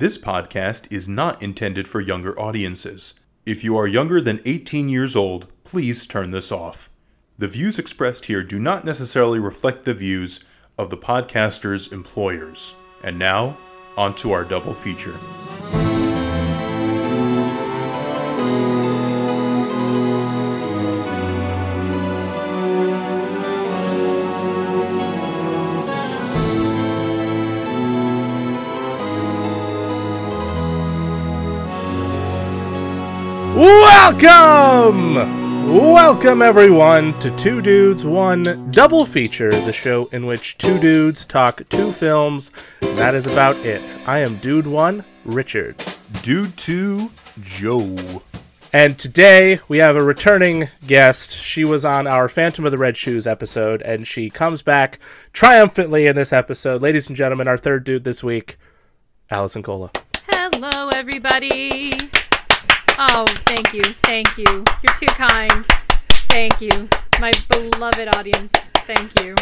This podcast is not intended for younger audiences. If you are younger than 18 years old, please turn this off. The views expressed here do not necessarily reflect the views of the podcaster's employers. And now, on to our double feature. Welcome! Welcome, everyone, to Two Dudes, One Double Feature, the show in which two dudes talk two films. That is about it. I am Dude One, Richard. Dude 2, Joe. And today we have a returning guest. She was on our Phantom of the Red Shoes episode, and she comes back triumphantly in this episode. Ladies and gentlemen, our third dude this week, Allison Cola. Hello, everybody. Oh, thank you. Thank you. You're too kind. Thank you. My beloved audience. Thank you.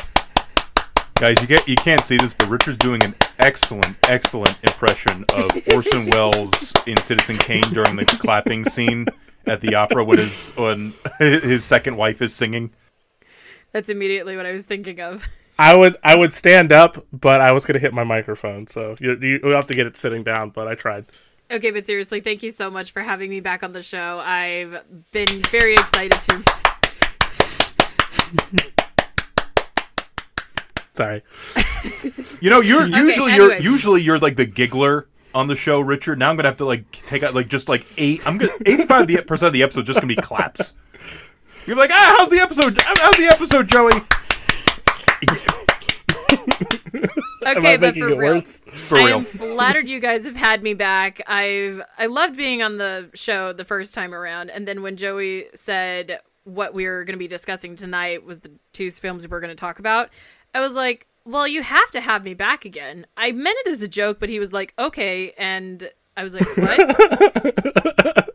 Guys, you get you can't see this, but Richard's doing an excellent, excellent impression of Orson Welles in Citizen Kane during the clapping scene at the opera when his when his second wife is singing. That's immediately what I was thinking of. I would I would stand up, but I was gonna hit my microphone, so you you have to get it sitting down. But I tried. Okay, but seriously, thank you so much for having me back on the show. I've been very excited to. Sorry. You know, you're usually anyway. you're usually you're like the giggler on the show, Richard. Now I'm gonna have to like take out like just like eight. I'm gonna eighty five percent of the episode just gonna be claps. You're like, ah, how's the episode? How's the episode, Joey? Am Okay, I but for it real. worse? For I'm flattered you guys have had me back. I've I loved being on the show the first time around, and then when Joey said what we were going to be discussing tonight was the two films we were going to talk about, I was like, "Well, you have to have me back again." I meant it as a joke, but he was like, "Okay," and I was like, "What?"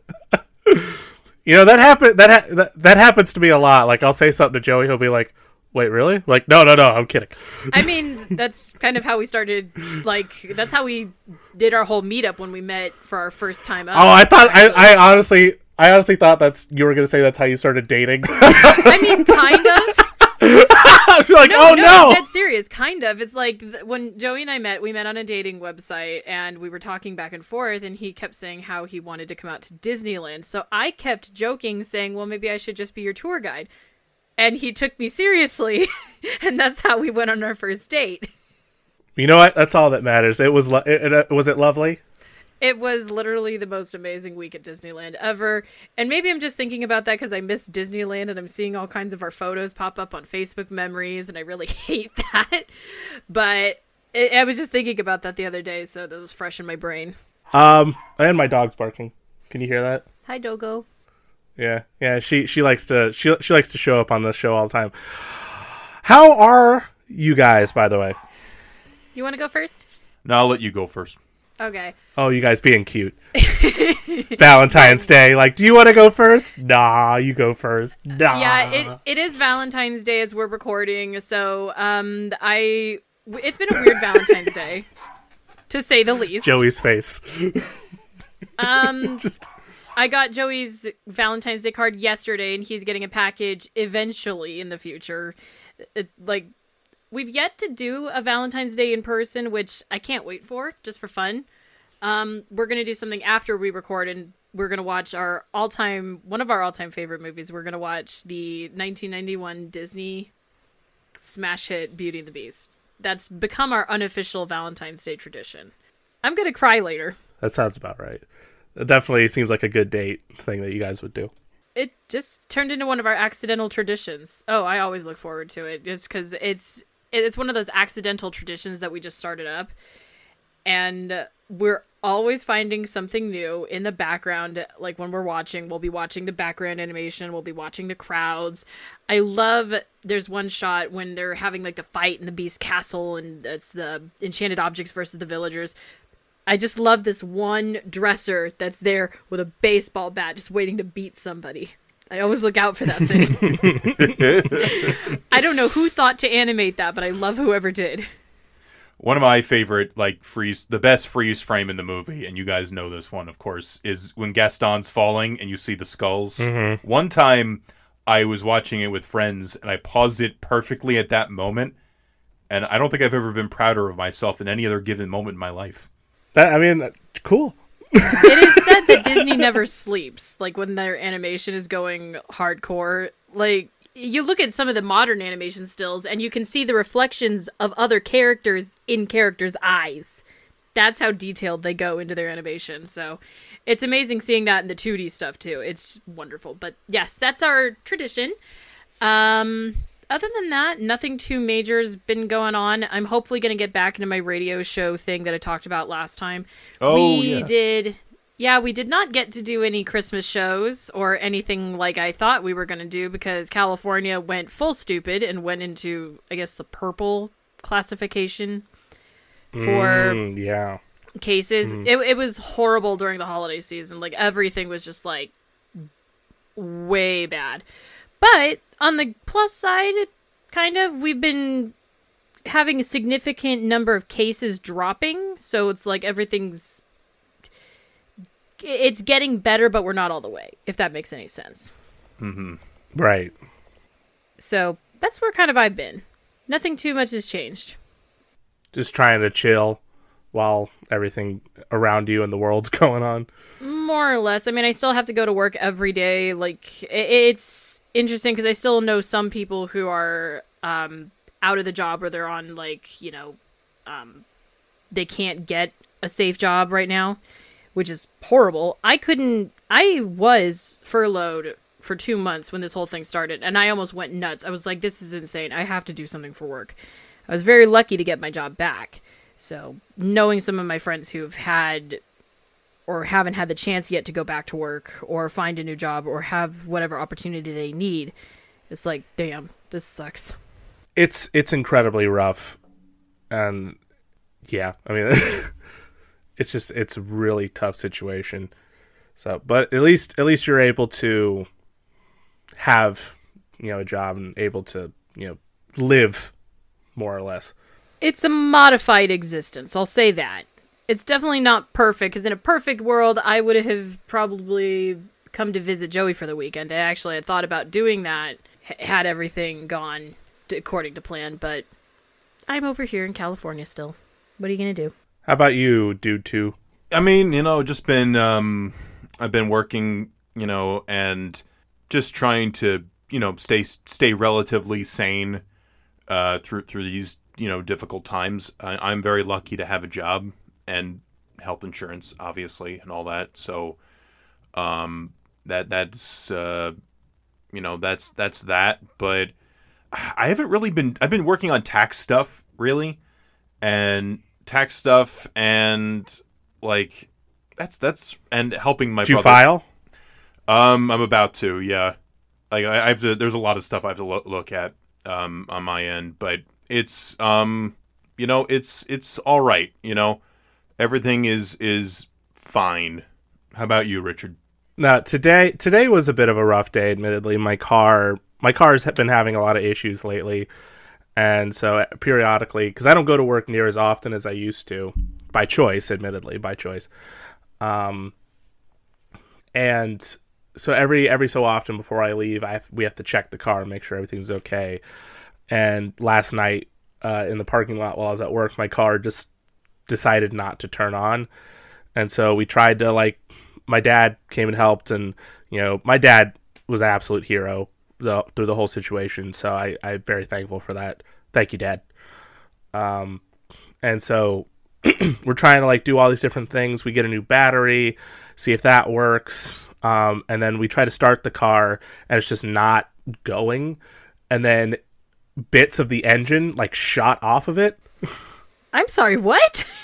You know that happen that, ha- that that happens to me a lot. Like I'll say something to Joey, he'll be like, "Wait, really?" Like, no, no, no, I'm kidding. I mean, that's kind of how we started. Like, that's how we did our whole meetup when we met for our first time. Up, Oh, I thought I. I honestly I honestly thought that's you were gonna say that's how you started dating. I mean, kind of. Like, oh no. That's serious. Kind of. It's like th- when Joey and I met, we met on a dating website and we were talking back and forth, and he kept saying how he wanted to come out to Disneyland. So I kept joking, saying, well, maybe I should just be your tour guide. And he took me seriously, and that's how we went on our first date. You know what? That's all that matters. It was lo- it, it, was it lovely? It was literally the most amazing week at Disneyland ever. And maybe I'm just thinking about that because I miss Disneyland and I'm seeing all kinds of our photos pop up on Facebook memories, and I really hate that. But I I was just thinking about that the other day, so that was fresh in my brain. Um, and my dog's barking. Can you hear that? Hi, Dogo. Yeah, yeah. She she likes to she she likes to show up on the show all the time. How are you guys, by the way? You want to go first? No, I'll let you go first. Okay. Oh, you guys being cute. Valentine's Day. Like, do you want to go first? Nah, you go first. Nah. Yeah, it, it is Valentine's Day as we're recording, so um, I it's been a weird Valentine's Day, to say the least. Joey's face. Um, Just I got Joey's Valentine's Day card yesterday, and he's getting a package eventually in the future. It's like we've yet to do a Valentine's Day in person, which I can't wait for, just for fun. Um, we're gonna do something after we record, and we're gonna watch our all-time one of our all-time favorite movies. We're gonna watch the 1991 Disney smash hit Beauty and the Beast. That's become our unofficial Valentine's Day tradition. I'm gonna cry later. that sounds about right. It definitely seems like a good date thing that you guys would do. it just turned into one of our accidental traditions. Oh, I always look forward to it just because it's it's one of those accidental traditions that we just started up, and we're always finding something new in the background. Like when we're watching, we'll be watching the background animation, we'll be watching the crowds. I love. There's one shot when they're having like the fight in the Beast Castle, and it's the enchanted objects versus the villagers. I just love this one dresser that's there with a baseball bat just waiting to beat somebody. I always look out for that thing. I don't know who thought to animate that, but I love whoever did. One of my favorite like freeze, the best freeze frame in the movie, and you guys know this one, of course, is when Gaston's falling and you see the skulls. Mm-hmm. One time, I was watching it with friends, and I paused it perfectly at that moment, and I don't think I've ever been prouder of myself in any other given moment in my life. That, I mean, cool. it is said that Disney never sleeps. Like when their animation is going hardcore, like you look at some of the modern animation stills and you can see the reflections of other characters in characters' eyes. That's how detailed they go into their animation. So it's amazing seeing that in the 2D stuff too. It's wonderful. But yes, that's our tradition. Um other than that, nothing too major's been going on. I'm hopefully going to get back into my radio show thing that I talked about last time. Oh, we yeah. did yeah, we did not get to do any Christmas shows or anything like I thought we were going to do because California went full stupid and went into, I guess, the purple classification for Mm, yeah. cases. It, it was horrible during the holiday season. Like, everything was just like way bad. But on the plus side, kind of, we've been having a significant number of cases dropping. So it's like everything's it's getting better, but we're not all the way, if that makes any sense. Mm-hmm. Right. So that's where kind of I've been. Nothing too much has changed. Just trying to chill while everything around you and the world's going on. More or less. I mean, I still have to go to work every day. Like, it's interesting because I still know some people who are um, out of the job or they're on, like, you know, um, they can't get a safe job right now, which is horrible. I couldn't, I was furloughed for two months when this whole thing started, and I almost went nuts. I was like, this is insane. I have to do something for work. I was very lucky to get my job back. So, knowing some of my friends who've had or haven't had the chance yet to go back to work or find a new job or have whatever opportunity they need, it's like, damn, this sucks. It's it's incredibly rough, and yeah, I mean, it's just it's a really tough situation. So, but at least at least you're able to have you know a job and able to you know live more or less. It's a modified existence, I'll say that. It's definitely not perfect because in a perfect world, I would have probably come to visit Joey for the weekend. I actually had thought about doing that had everything gone according to plan, but I'm over here in California still. What are you going to do? How about you, dude? Too. I mean, you know, just been um I've been working, you know, and just trying to, you know, stay stay relatively sane uh through through these, you know, difficult times. I, I'm very lucky to have a job and health insurance obviously and all that. So um that that's uh you know, that's that's that, but I haven't really been I've been working on tax stuff really and tax stuff and like that's that's and helping my Did you brother. file? Um, I'm about to, yeah. Like I, I have to. There's a lot of stuff I have to lo- look at um on my end, but it's um, you know, it's it's all right. You know, everything is is fine. How about you, Richard? Now today today was a bit of a rough day. Admittedly, my car my car's been having a lot of issues lately, and so periodically, because I don't go to work near as often as I used to, by choice, admittedly, by choice. Um, and so every every so often before I leave, I have, we have to check the car and make sure everything's okay. And last night, uh, in the parking lot while I was at work, my car just decided not to turn on, and so we tried to like. My dad came and helped, and you know, my dad was an absolute hero the, through the whole situation. So I, I'm very thankful for that. Thank you, Dad. Um, and so we're trying to like do all these different things. We get a new battery, see if that works, um, and then we try to start the car, and it's just not going. And then bits of the engine like shot off of it. I'm sorry, what?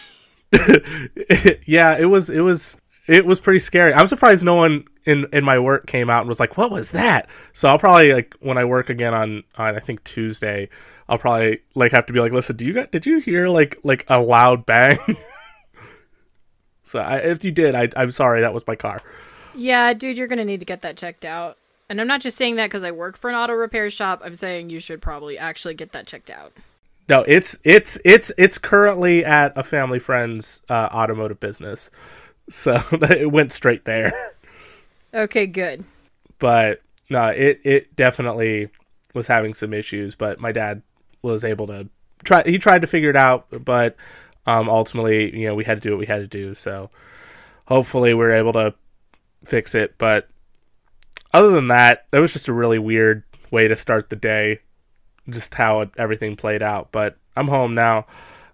yeah, it was it was it was pretty scary. I'm surprised no one in in my work came out and was like, "What was that?" So I'll probably like when I work again on on I think Tuesday, I'll probably like have to be like, "Listen, do you got did you hear like like a loud bang?" so I, if you did, I I'm sorry. That was my car. Yeah, dude, you're gonna need to get that checked out. And I'm not just saying that because I work for an auto repair shop. I'm saying you should probably actually get that checked out. No, it's it's it's it's currently at a family friend's uh, automotive business, so it went straight there. Okay, good. But no, it it definitely was having some issues. But my dad was able to try. He tried to figure it out, but um, ultimately, you know, we had to do what we had to do. So hopefully, we're able to fix it. But other than that, it was just a really weird way to start the day just how it, everything played out. But I'm home now.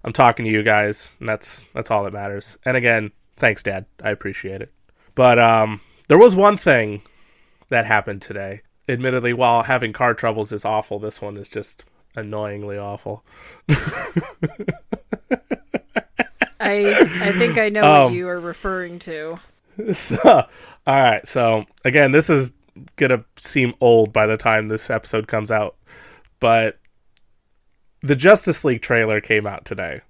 I'm talking to you guys, and that's that's all that matters. And again, thanks, Dad. I appreciate it. But um, there was one thing that happened today. Admittedly, while having car troubles is awful, this one is just annoyingly awful. I I think I know Um, what you are referring to. so, all right. So again, this is gonna seem old by the time this episode comes out, but the Justice League trailer came out today.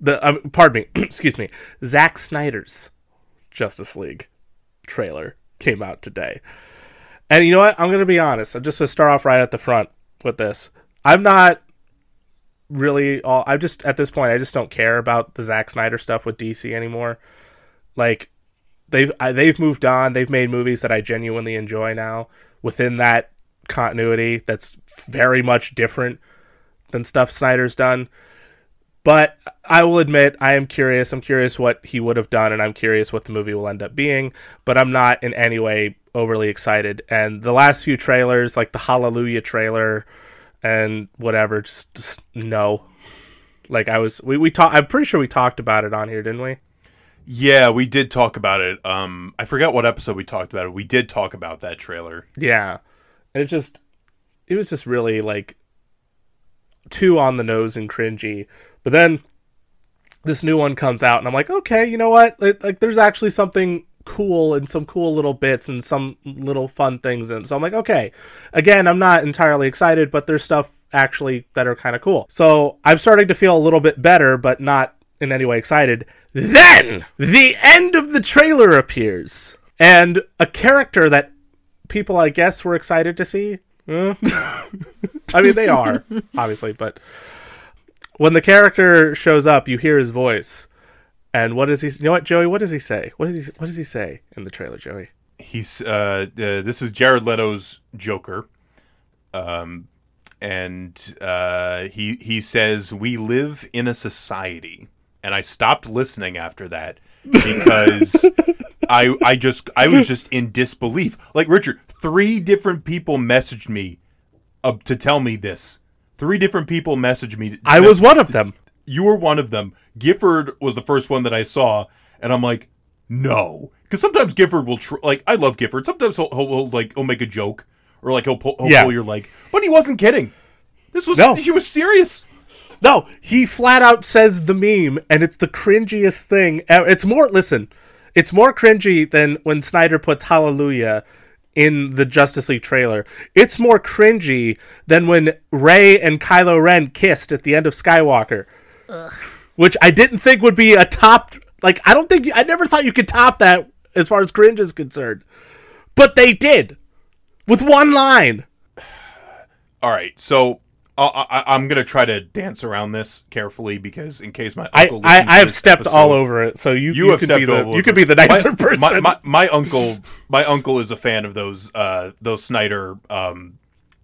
The um, pardon me, excuse me, Zack Snyder's Justice League trailer came out today. And you know what? I'm gonna be honest. I'm just gonna start off right at the front with this. I'm not really all. I just at this point I just don't care about the Zack Snyder stuff with DC anymore. Like they've I, they've moved on. They've made movies that I genuinely enjoy now within that continuity. That's very much different than stuff Snyder's done. But I will admit I am curious. I'm curious what he would have done, and I'm curious what the movie will end up being. But I'm not in any way overly excited. And the last few trailers, like the Hallelujah trailer and whatever, just, just no. Like I was, we we talked. I'm pretty sure we talked about it on here, didn't we? Yeah, we did talk about it. Um, I forgot what episode we talked about it. We did talk about that trailer. Yeah. And it just it was just really like too on the nose and cringy. But then this new one comes out and I'm like, okay, you know what? Like, like there's actually something cool and some cool little bits and some little fun things and so I'm like, okay. Again, I'm not entirely excited, but there's stuff actually that are kind of cool. So I'm starting to feel a little bit better, but not in any way excited. Then the end of the trailer appears. And a character that people I guess were excited to see. Uh, I mean, they are obviously, but when the character shows up, you hear his voice, and what does he? You know what, Joey? What does he say? What does he? What does he say in the trailer, Joey? He's uh, uh this is Jared Leto's Joker. Um and uh he he says we live in a society. And I stopped listening after that because I I just I was just in disbelief. Like Richard, three different people messaged me uh, to tell me this. Three different people messaged me. I was one of them. you were one of them. Gifford was the first one that I saw, and I'm like, no, because sometimes Gifford will tr- like I love Gifford. Sometimes he'll, he'll, he'll like he'll make a joke or like he'll pull, he'll Yeah. pull your leg, but he wasn't kidding. This was No. he was serious. No, he flat out says the meme, and it's the cringiest thing. It's more, listen, it's more cringy than when Snyder puts Hallelujah in the Justice League trailer. It's more cringy than when Rey and Kylo Ren kissed at the end of Skywalker, which I didn't think would be a top. Like, I don't think, I never thought you could top that as far as cringe is concerned. But they did with one line. All right, so I, I, I'm gonna try to dance around this carefully because in case my I, uncle I, listens I have stepped episode- all over it, so you, You, you, could be the you could be the nicer my, person. My, my, my uncle, my uncle is a fan of those uh, those Snyder um,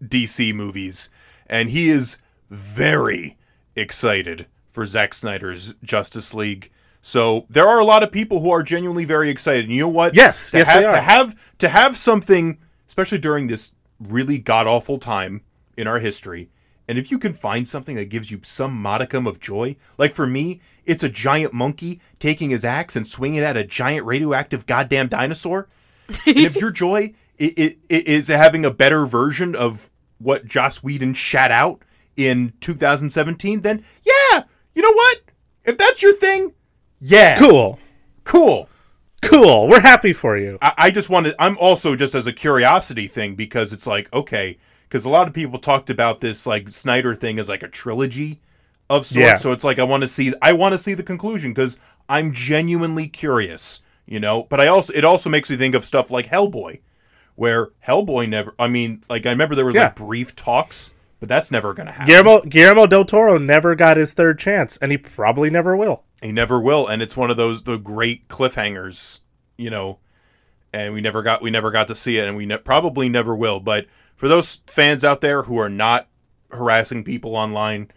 DC movies, and he is very excited for Zack Snyder's Justice League. So there are a lot of people who are genuinely very excited. And you know what? Yes, to yes, have, they are. To have to have something, especially during this really god awful time in our history. And if you can find something that gives you some modicum of joy, like for me, it's a giant monkey taking his axe and swinging at a giant radioactive goddamn dinosaur. and if your joy i i i is having a better version of what Joss Whedon shat out in 2017, then yeah, you know what? If that's your thing, yeah, cool, cool. cool. We're happy for you. I, I just wanted. I'm also just as a curiosity thing because it's like okay, because a lot of people talked about this like Snyder thing as like a trilogy of sorts. Yeah. So it's like I want to see. I want to see the conclusion because I'm genuinely curious. You know, but I also it also makes me think of stuff like Hellboy, where Hellboy never. I mean, like I remember there was Yeah. like brief talks but that's never going to happen. Guillermo Guillermo del Toro never got his third chance, and he probably never will. He never will, and it's one of those the great cliffhangers, you know. And we never got we never got to see it, and we ne- probably never will. But for those fans out there who are not harassing people online,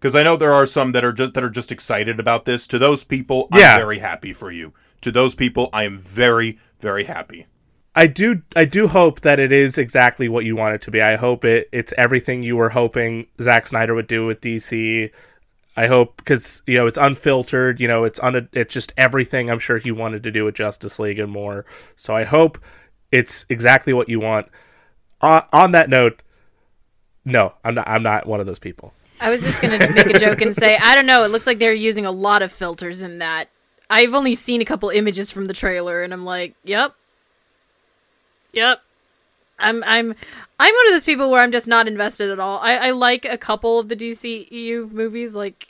because I know there are some that are just that are just excited about this. To those people, Yeah. I'm very happy for you. To those people, I am very very happy. I do I do hope that it is exactly what you want it to be. I hope it it's everything you were hoping Zack Snyder would do with DC. I hope because you know it's unfiltered. You know it's un it's just everything I'm sure he wanted to do with Justice League and more. So I hope it's exactly what you want. On, on that note, no, I'm not. I'm not one of those people. I was just gonna make a joke and say, I don't know. It looks like they're using a lot of filters in that. I've only seen a couple images from the trailer, and I'm like, yep, yep. I'm I'm I'm one of those people where I'm just not invested at all. I, I like a couple of the DCEU movies, like,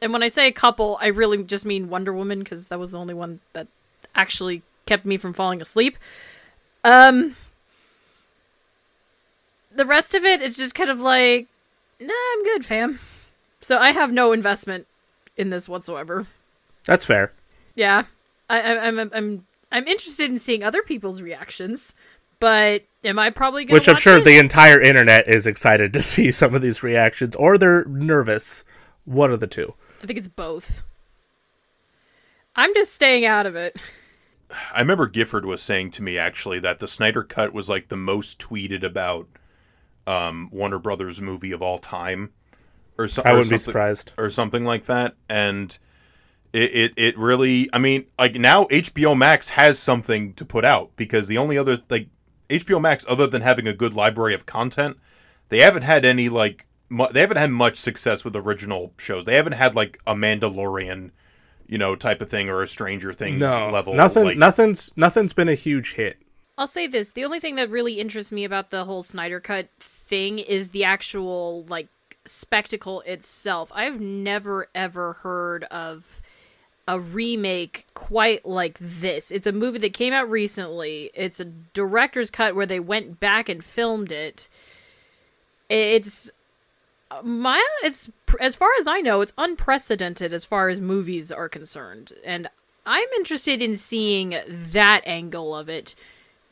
and when I say a couple, I really just mean Wonder Woman because that was the only one that actually kept me from falling asleep. Um, the rest of it is just kind of like, nah, I'm good, fam. So I have no investment in this whatsoever. That's fair. Yeah, I, I, I'm I'm I'm interested in seeing other people's reactions, but am I probably gonna? Which I'm sure it? the entire internet is excited to see some of these reactions, or they're nervous. One of the two. I think it's both. I'm just staying out of it. I remember Gifford was saying to me actually that the Snyder Cut was like the most tweeted about um, Warner Brothers movie of all time, or, so, I wouldn't be something- surprised. or something like that. And it, it it really, I mean, like now HBO Max has something to put out because the only other like HBO Max, other than having a good library of content, they haven't had any like mu- they haven't had much success with original shows. They haven't had like a Mandalorian. You know, type of thing, or a Stranger Things No, level. nothing. like- Nothing's nothing's been a huge hit. I'll say this: the only thing that really interests me about the whole Snyder Cut thing is the actual like spectacle itself. I've never ever heard of a remake quite like this. It's a movie that came out recently. It's a director's cut where they went back and filmed it. It's my it's as far as I know, it's unprecedented as far as movies are concerned, and I'm interested in seeing that angle of it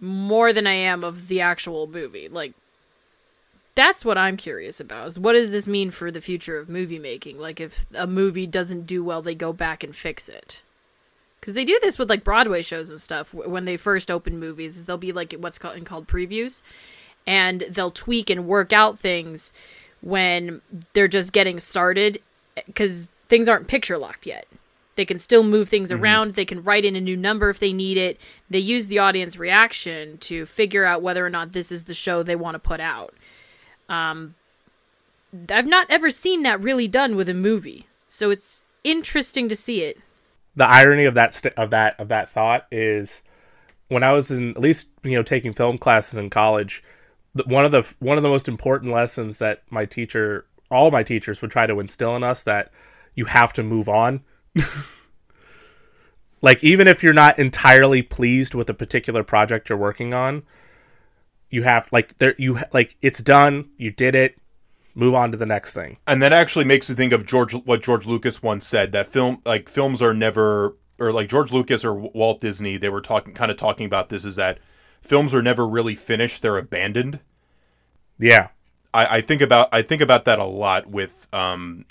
more than I am of the actual movie. Like that's what I'm curious about. Is what does this mean for the future of movie making? Like if a movie doesn't do well, they go back and fix it. Cuz they do this with like Broadway shows and stuff when they first open movies. Is they'll be like what's called called previews and they'll tweak and work out things when they're just getting started cuz things aren't picture locked yet. They can still move things mm-hmm. around. They can write in a new number if they need it. They use the audience reaction to figure out whether or not this is the show they want to put out. Um, I've not ever seen that really done with a movie, so it's interesting to see it. The irony of that st- of that of that thought is when I was in at least you know taking film classes in college, one of the one of the most important lessons that my teacher, all my teachers would try to instill in us that you have to move on. like even if you're not entirely pleased with a particular project you're working on, you have like there you like it's done, you did it, move on to the next thing. and that actually makes me think of George what George Lucas once said that film like films are never or like George Lucas or Walt Disney they were talking kind of talking about this is that films are never really finished they're abandoned. Yeah. I, I think about I think about that a lot with um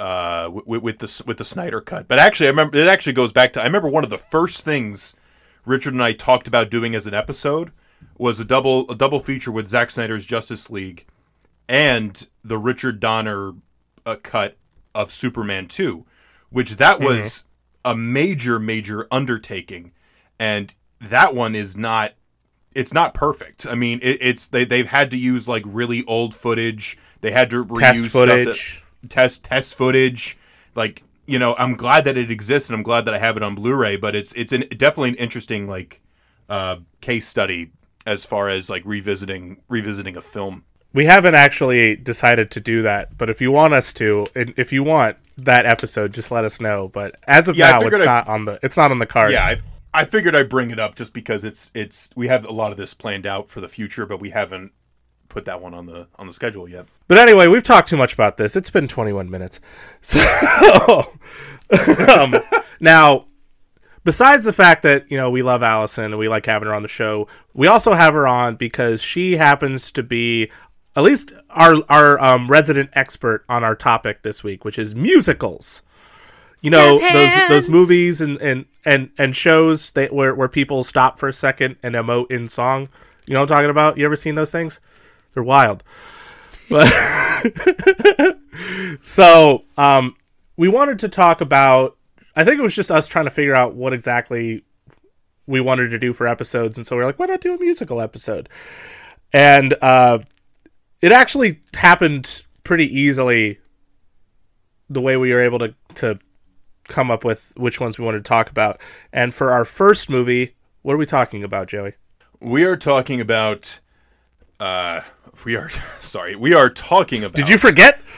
uh with, with the with the Snyder cut. But actually I remember it actually goes back to I remember one of the first things Richard and I talked about doing as an episode was a double a double feature with Zack Snyder's Justice League and the Richard Donner uh, cut of Superman 2, which that was a major major undertaking and that one is not it's not perfect. I mean, it, it's they they've had to use like really old footage. They had to reuse Test stuff that- footage. test test footage. Like you know, I'm glad that it exists and I'm glad that I have it on Blu-ray. But it's it's an, definitely an interesting like uh, case study as far as like revisiting revisiting a film. We haven't actually decided to do that, but if you want us to, and if you want that episode, just let us know. But as of Yeah, now, it's I- not on the it's not on the card. Yeah, I I figured I'd bring it up just because it's it's we have a lot of this planned out for the future, but we haven't put that one on the on the schedule yet. But anyway, we've talked too much about this. It's been 21 minutes. So um, now, besides the fact that you know we love Allison and we like having her on the show, we also have her on because she happens to be at least our our um, resident expert on our topic this week, which is musicals. You know those those movies and and and and shows that where where people stop for a second and emote in song. You know what I'm talking about? You ever seen those things? They're wild. But so um, we wanted to talk about. I think it was just us trying to figure out what exactly we wanted to do for episodes, and so we are like, why not do a musical episode? And uh, it actually happened pretty easily. The way we were able to to come up with which ones we wanted to talk about, and for our first movie, what are we talking about, Joey? We are talking about. Uh, we are sorry. We are talking about. Did you forget?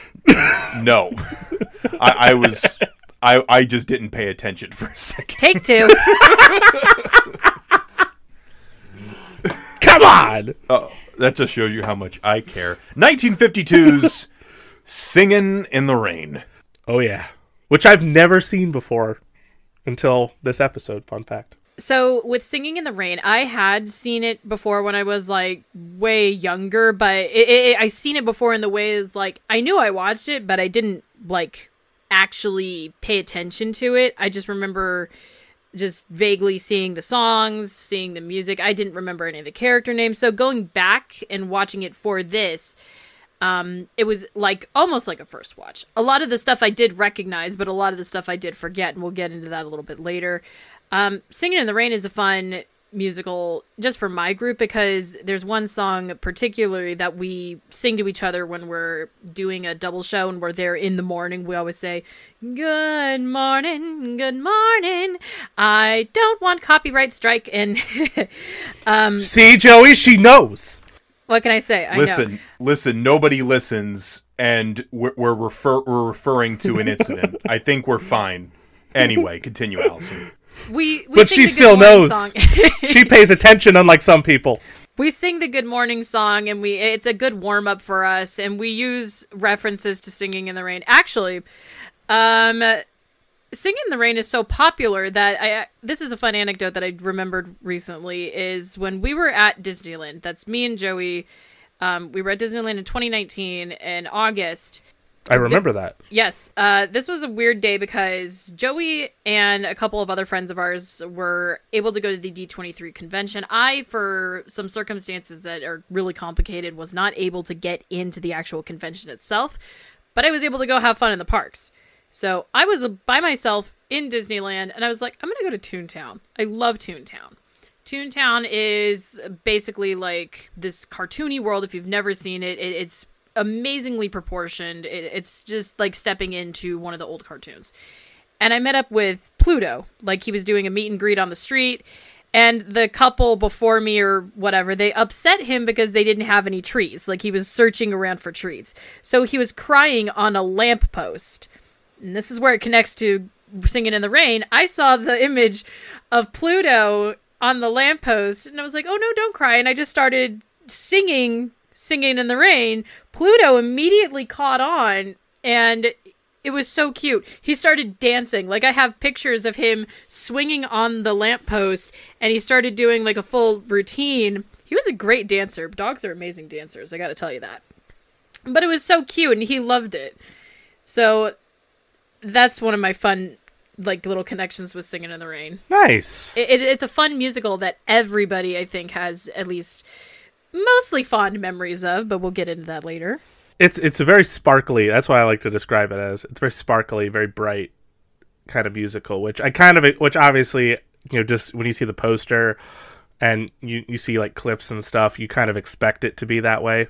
No, I, I was. I I just didn't pay attention for a second. Take two. Come on! Oh, that just shows you how much I care. 1952's "Singing in the Rain." Oh yeah, which I've never seen before until this episode. Fun fact. So with singing in the rain, I had seen it before when I was like way younger, but it, it, I seen it before in the ways like I knew I watched it, but I didn't like actually pay attention to it. I just remember just vaguely seeing the songs, seeing the music. I didn't remember any of the character names. So going back and watching it for this, um, it was like almost like a first watch. A lot of the stuff I did recognize, but a lot of the stuff I did forget, and we'll get into that a little bit later. Um, Singing in the Rain is a fun musical just for my group because there's one song particularly that we sing to each other when we're doing a double show and we're there in the morning. We always say, Good morning, good morning. I don't want copyright strike. And um, See, Joey, she knows. what can I say? I know. Listen, listen. Nobody listens, and we're we're, refer- we're referring to an incident. I think we're fine. Anyway, continue, Allison. We, we But sing she still knows. She pays attention, unlike some people. we sing the good morning song and we it's a good warm up for us and we use references to singing in the rain actually um singing in the rain is so popular that i I- this is a fun anecdote that i remembered recently is when we were at disneyland that's me and joey um, we were at disneyland in 2019 in august I remember that. Yes, uh, this was a weird day because Joey and a couple of other friends of ours were able to go to the D23 convention. I, for some circumstances that are really complicated, was not able to get into the actual convention itself, but I was able to go have fun in the parks. So I was by myself in Disneyland, and I was like, I'm going to go to Toontown. I love Toontown. Toontown is basically like this cartoony world. If you've never seen it, it it's amazingly proportioned. It, it's just like stepping into one of the old cartoons. And I met up with Pluto, like he was doing a meet and greet on the street. And the couple before me or whatever, they upset him because they didn't have any trees. Like he was searching around for trees. So he was crying on a lamppost. And this is where it connects to Singing in the Rain. I saw the image of Pluto on the lamppost and I was like, oh no, don't cry. And I just started singing Singing in the Rain. Pluto immediately caught on and it was so cute. He started dancing. Like I have pictures of him swinging on the lamppost and he started doing like a full routine. He was a great dancer. Dogs are amazing dancers, I got to tell you that. But it was so cute and he loved it. So that's one of my fun like little connections with Singing in the Rain. Nice. It, it, it's a fun musical that everybody I think has at least mostly fond memories of, but we'll get into that later. It's it's a very sparkly. That's why I like to describe it as. It's very sparkly, very bright kind of musical. Which I kind of, which obviously, you know, just when you see the poster and you you see like clips and stuff, you kind of expect it to be that way.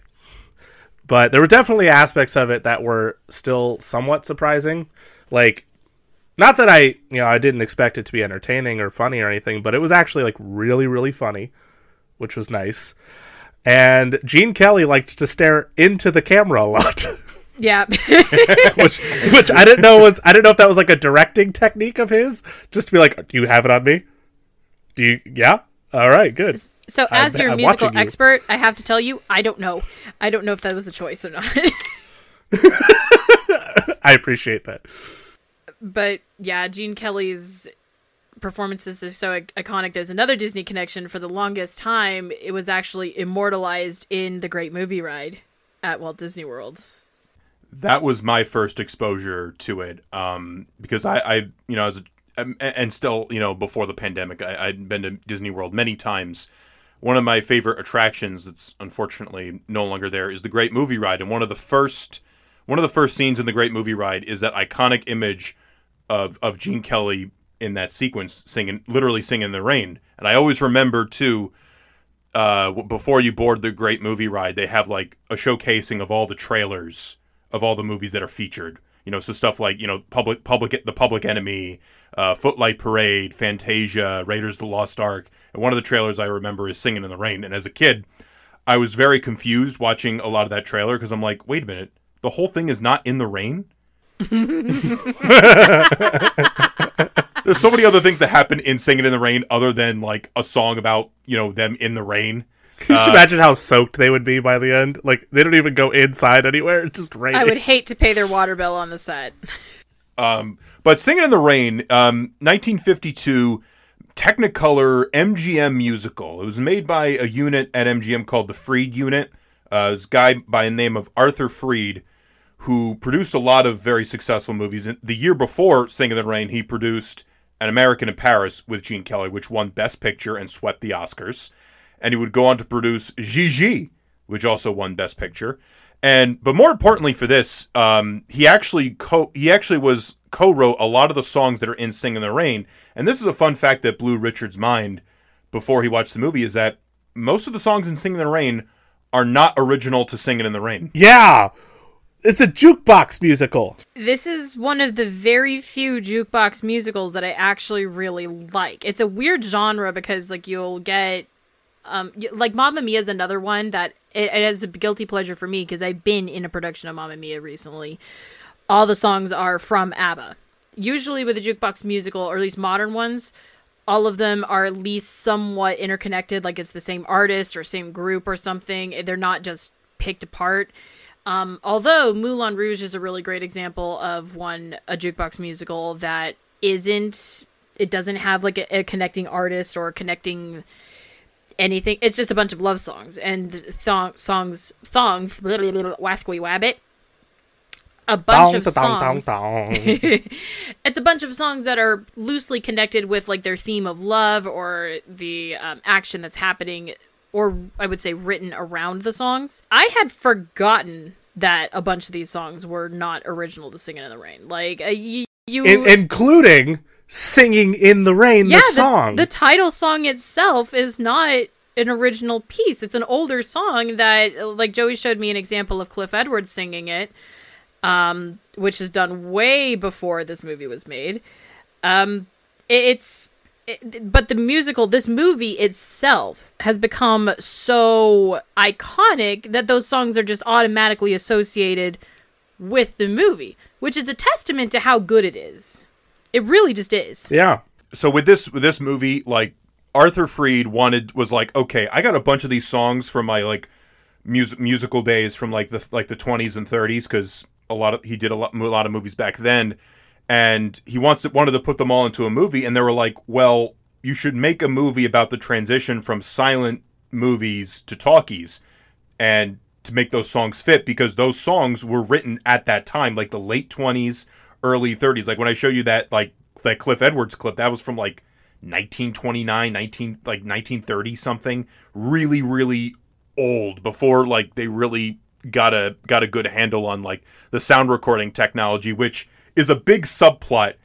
But there were definitely aspects of it that were still somewhat surprising. Like, not that I, you know, I didn't expect it to be entertaining or funny or anything, but it was actually like really, really funny, which was nice. And Gene Kelly liked to stare into the camera a lot, Yeah. which which I didn't know was I didn't know if that was like a directing technique of his, just to be like, "Do you have it on me? Do you? Yeah, All right, good. So, I'm- as your I'm musical watching you. expert, I have to tell you, I don't know. I don't know if that was a choice or not. I appreciate that. but yeah, Gene Kelly's performances is so iconic. There's another Disney connection. For the longest time, it was actually immortalized in the Great Movie Ride at Walt Disney World. that was my first exposure to it um, because I, I you know as a, and still you know before the pandemic I, I'd been to Disney World many times. One of my favorite attractions that's unfortunately no longer there is the Great Movie Ride, and one of the first one of the first scenes in the Great Movie Ride is that iconic image of of Gene Kelly in that sequence singing literally singing in the rain, and I always remember too uh, before you board the great movie ride, they have like a showcasing of all the trailers of all the movies that are featured. You know, so stuff like you know, public, public, the Public Enemy, uh, Footlight Parade, Fantasia, Raiders of the Lost Ark. And one of the trailers I remember is Singing in the Rain. And as a kid, I was very confused watching a lot of that trailer because I'm like, wait a minute, the whole thing is not in the rain. There's so many other things that happen in Singing in the Rain other than like a song about you know them in the rain. Can you just imagine how soaked they would be by the end? Like they don't even go inside anywhere; it's just raining. I would hate to pay their water bill on the set. Um, but Singing in the Rain, um, 1952 Technicolor MGM musical. It was made by a unit at MGM called the Freed Unit. Uh, this guy by the name of Arthur Freed, who produced a lot of very successful movies. And the year before Singing in the Rain, he produced An American in Paris with Gene Kelly, which won Best Picture and swept the Oscars. And he would go on to produce Gigi, which also won Best Picture. And but more importantly for this, um, he actually co he actually was co-wrote a lot of the songs that are in Sing in the Rain. And this is a fun fact that blew Richard's mind before he watched the movie is that most of the songs in Sing in the Rain are not original to Singing in the Rain. yeah, it's a jukebox musical. This is one of the very few jukebox musicals that I actually really like. It's a weird genre because like you'll get um like Mamma Mia is another one that it, it is a guilty pleasure for me because I've been in a production of Mamma Mia recently. All the songs are from ABBA. Usually with a jukebox musical or at least modern ones, all of them are at least somewhat interconnected like it's the same artist or same group or something. They're not just picked apart. Um, although Moulin Rouge is a really great example of one a jukebox musical that isn't it doesn't have like a, a connecting artist or connecting anything. It's just a bunch of love songs and thong songs thong wathwy wabbit. A bunch Dong, of dong, dong, songs. dong. it's a bunch of songs that are loosely connected with like their theme of love or the um, action that's happening or i would say written around the songs i had forgotten that a bunch of these songs were not original to singing in the rain like uh, you, you In- including singing in the rain. yeah the song. the title song itself is not an original piece it's an older song that like joey showed me an example of cliff edwards singing it um which is done way before this movie was made um it, it's but the musical this movie itself has become so iconic that those songs are just automatically associated with the movie which is a testament to how good it is. It really just is. Yeah. so with this with this movie like arthur freed wanted was like okay i got a bunch of these songs from my like mus- musical days from like the like the 20s and 30s because a lot of he did a lot, a lot of movies back then and he wants to wanted to put them all into a movie and they were like well you should make a movie about the transition from silent movies to talkies and to make those songs fit because those songs were written at that time like the late 20s early 30s like when i show you that like that cliff edwards clip that was from like 1929 19 like 1930 something. Really really old before like they really got a got a good handle on like the sound recording technology which is a big subplot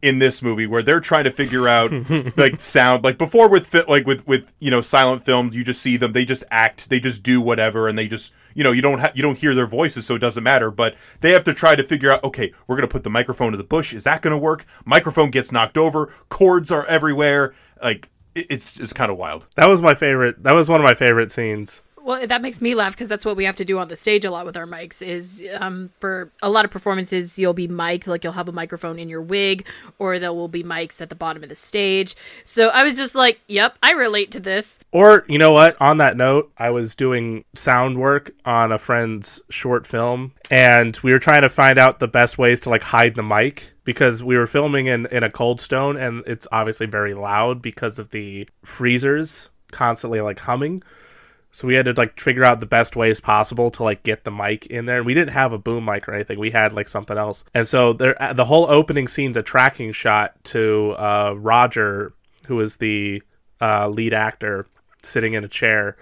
in this movie where they're trying to figure out like sound like before with fi- like with with you know silent films you just see them they just act they just do whatever and they just you know you don't ha- you don't hear their voices so it doesn't matter but they have to try to figure out okay we're going to put the microphone to the bush is that going to work microphone gets knocked over cords are everywhere like it- it's it's kind of wild That was my favorite. That was one of my favorite scenes. Well, that makes me laugh because that's what we have to do on the stage a lot with our mics. Is um, for a lot of performances, you'll be mic'd, like you'll have a microphone in your wig, or there will be mics at the bottom of the stage. So I was just like, "Yep, I relate to this." Or, you know what? On that note, I was doing sound work on a friend's short film, and we were trying to find out the best ways to like hide the mic because we were filming in, in a cold stone, and it's obviously very loud because of the freezers constantly like humming. So we had to like figure out the best ways possible to like get the mic in there. And We didn't have a boom mic or anything. We had like something else. And so there the whole opening scene's a tracking shot to uh, Roger, who is the uh, lead actor, sitting in a chair.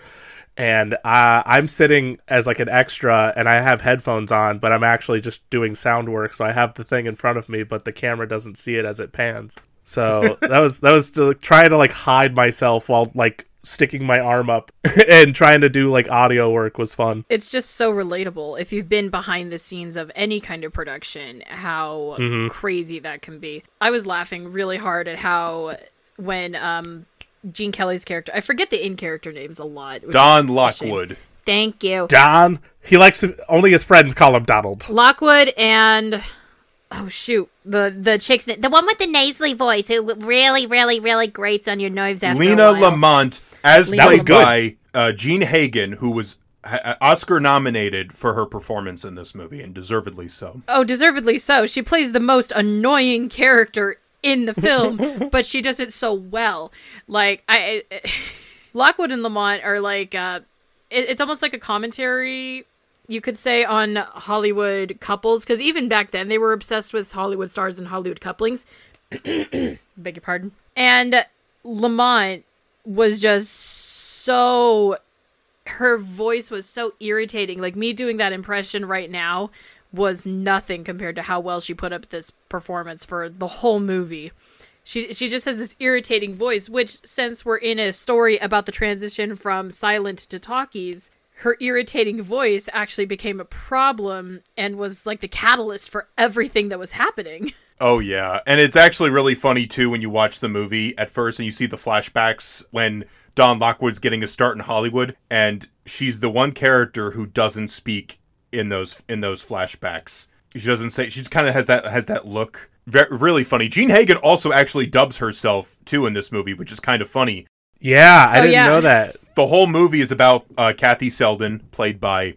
And uh, I'm sitting as like an extra, and I have headphones on, but I'm actually just doing sound work. So I have the thing in front of me, but the camera doesn't see it as it pans. So that was that was to, trying to like hide myself while like sticking my arm up and trying to do like audio work was fun. It's just so relatable if you've been behind the scenes of any kind of production, how Mhm. crazy that can be. I was laughing really hard at how when um Gene Kelly's character, I forget the in character names a lot. Don is a shame. Lockwood. Thank you. Don, he likes to, only his friends call him Donald. Lockwood and oh shoot, the the chick's the one with the nasally voice who really really really grates on your nerves after Lena a while. Lamont, as Lena played Lamont. by uh, Jean Hagen, who was ha- Oscar nominated for her performance in this movie, and deservedly so. Oh, deservedly so. She plays the most annoying character in the film, but she does it so well. Like I, Lockwood and Lamont are like, uh, it, it's almost like a commentary. You could say on Hollywood couples, because even back then they were obsessed with Hollywood stars and Hollywood couplings. Beg your pardon. And Lamont was just so her voice was so irritating. Like me doing that impression right now was nothing compared to how well she put up this performance for the whole movie. She she just has this irritating voice, which since we're in a story about the transition from silent to talkies, her irritating voice actually became a problem and was like the catalyst for everything that was happening. Oh yeah, and it's actually really funny too when you watch the movie at first and you see the flashbacks when Don Lockwood's getting a start in Hollywood, and she's the one character who doesn't speak in those in those flashbacks. She doesn't say. She just kind of has that has that look. Ve- really funny. Jean Hagen also actually dubs herself too in this movie, which is kind of funny. Yeah, I Oh, didn't yeah. know that. The whole movie is about uh, Kathy Selden, played by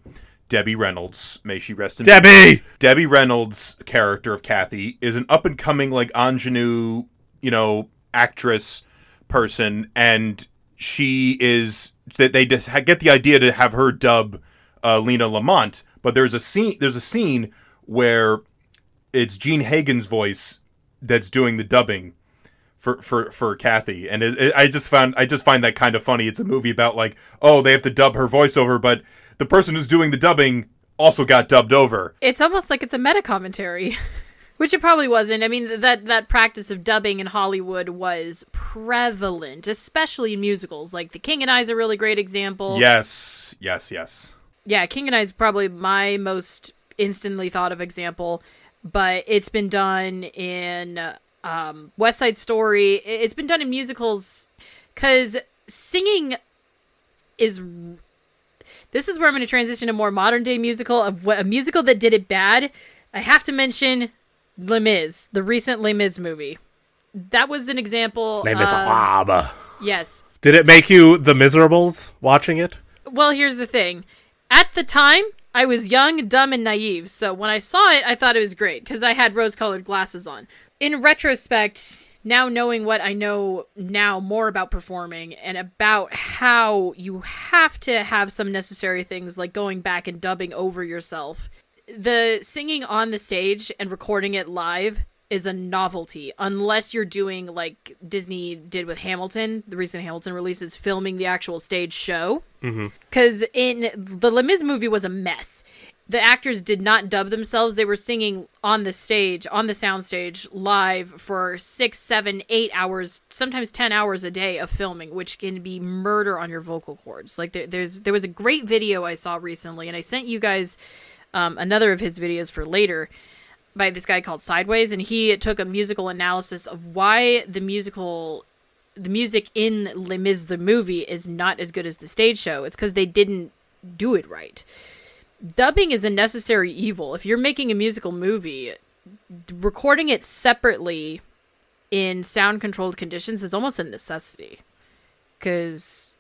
Debbie Reynolds. May she rest in Debbie. Debbie Reynolds' character of Kathy is an up and coming like ingenue, you know, actress person, and she is that they just get the idea to have her dub uh, Lena Lamont, but there's a scene there's a scene where it's Jean Hagen's voice that's doing the dubbing for for for Kathy, and it, it, I just found I just find that kind of funny. It's a movie about like oh they have to dub her voiceover, but the person who's doing the dubbing also got dubbed over. It's almost like it's a meta commentary, which it probably wasn't. I mean, that that practice of dubbing in Hollywood was prevalent, especially in musicals. Like The King and I is a really great example. Yes, yes, yes. yeah, King and I is probably my most instantly thought of example, but it's been done in um, West Side Story. It's been done in musicals because singing is. This is where I'm going to transition to more modern day musical of what a musical that did it bad. I have to mention Les Mis, the recent Les Mis movie. That was an example. Name is of- yes, Did it make you the miserables watching it? Well, here's the thing. At the time, I was young, dumb, and naive, so when I saw it, I thought it was great because I had rose colored glasses on. In retrospect, now knowing what I know now more about performing and about how you have to have some necessary things like going back and dubbing over yourself, the singing on the stage and recording it live is a novelty unless you're doing like Disney did with Hamilton, the recent Hamilton releases filming the actual stage show. Mm-hmm. Because in the Les Mis movie was a mess. The actors did not dub themselves; they were singing on the stage, on the soundstage, live for six, seven, eight hours, sometimes ten hours a day of filming, which can be murder on your vocal cords. Like there, there's there was a great video I saw recently, and I sent you guys um, another of his videos for later by this guy called Sideways, and he took a musical analysis of why the musical, the music in Les Mis the movie is not as good as the stage show. It's because they didn't do it right. Dubbing is a necessary evil. If you're making a musical movie, recording it separately in sound controlled conditions is almost a necessity. Cuz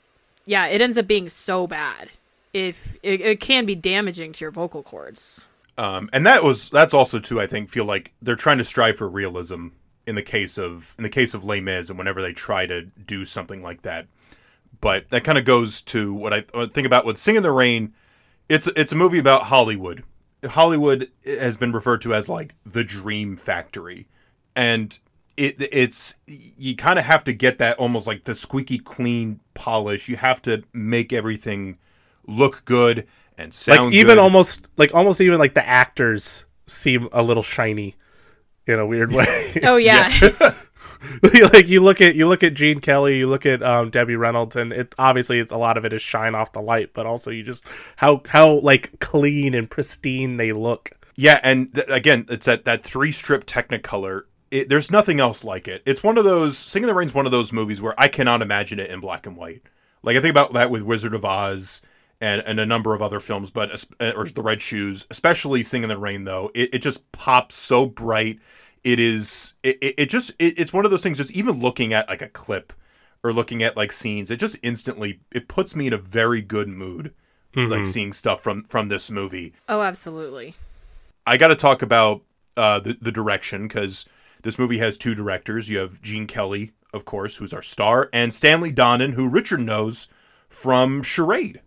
yeah, it ends up being so bad. If it, it can be damaging to your vocal cords. Um, and that was that's also too. I think feel like they're trying to strive for realism in the case of in the case of Les Mis, and whenever they try to do something like that. But that kind of goes to what I, think about with Sing in the Rain. It's it's a movie about Hollywood. Hollywood has been referred to as like the dream factory, and it it's you kind of have to get that almost like the squeaky clean polish. You have to make everything look good and sound like even good. almost like almost even like the actors seem a little shiny in a weird way. Oh yeah. like you look at you look at Gene Kelly, you look at um, Debbie Reynolds, and it obviously it's a lot of it is shine off the light, but also you just how how like clean and pristine they look. Yeah, and th- again, it's that that three strip Technicolor. It, there's nothing else like it. It's one of those. Singing in the Rain's one of those movies where I cannot imagine it in black and white. Like I think about that with Wizard of Oz and, and a number of other films, but es- or The Red Shoes, especially Sing in the Rain though, it, it just pops so bright. It is it, it, it just it, it's one of those things. Just even looking at like a clip or looking at like scenes, it just instantly it puts me in a very good mood. Like seeing stuff from from this movie. Oh, absolutely. I got to talk about uh, the the direction because this movie has two directors. You have Gene Kelly, of course, who's our star, and Stanley Donen, who Richard knows from Charade.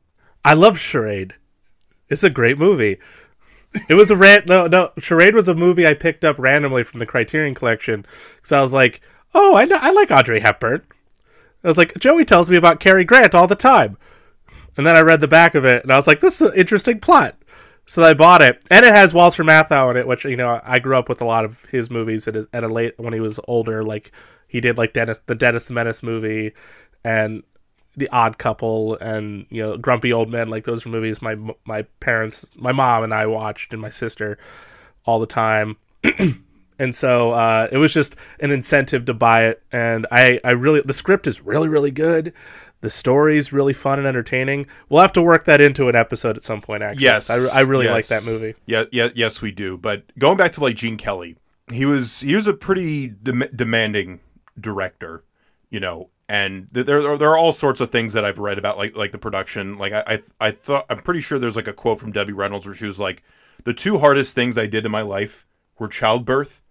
I love Charade. It's a great movie. It was a ran no no Charade was a movie I picked up randomly from the Criterion Collection because I was like, oh, I know, I like Audrey Hepburn. I was like, Joey tells me about Cary Grant all the time, and then I read the back of it and I was like, this is an interesting plot. So I bought it, and it has Walter Matthau in it, which you know I grew up with a lot of his movies at a late when he was older. Like he did like Dennis the Dennis the Menace movie, and the Odd Couple and you know Grumpy Old Men. Like those were movies my my parents, my mom and I watched, and my sister all the time. and so uh, it was just an incentive to buy it. And I I really the script is really really good. The story's really fun and entertaining. We'll have to work that into an episode at some point. Actually, Yes, I, I really like that movie. Yeah, yeah, yes, we do. But going back to like Gene Kelly, he was he was a pretty dem- demanding director, you know. And there, there there are all sorts of things that I've read about, like like the production. Like I I, I thought I'm pretty sure there's like a quote from Debbie Reynolds where she was like, "The two hardest things I did in my life were childbirth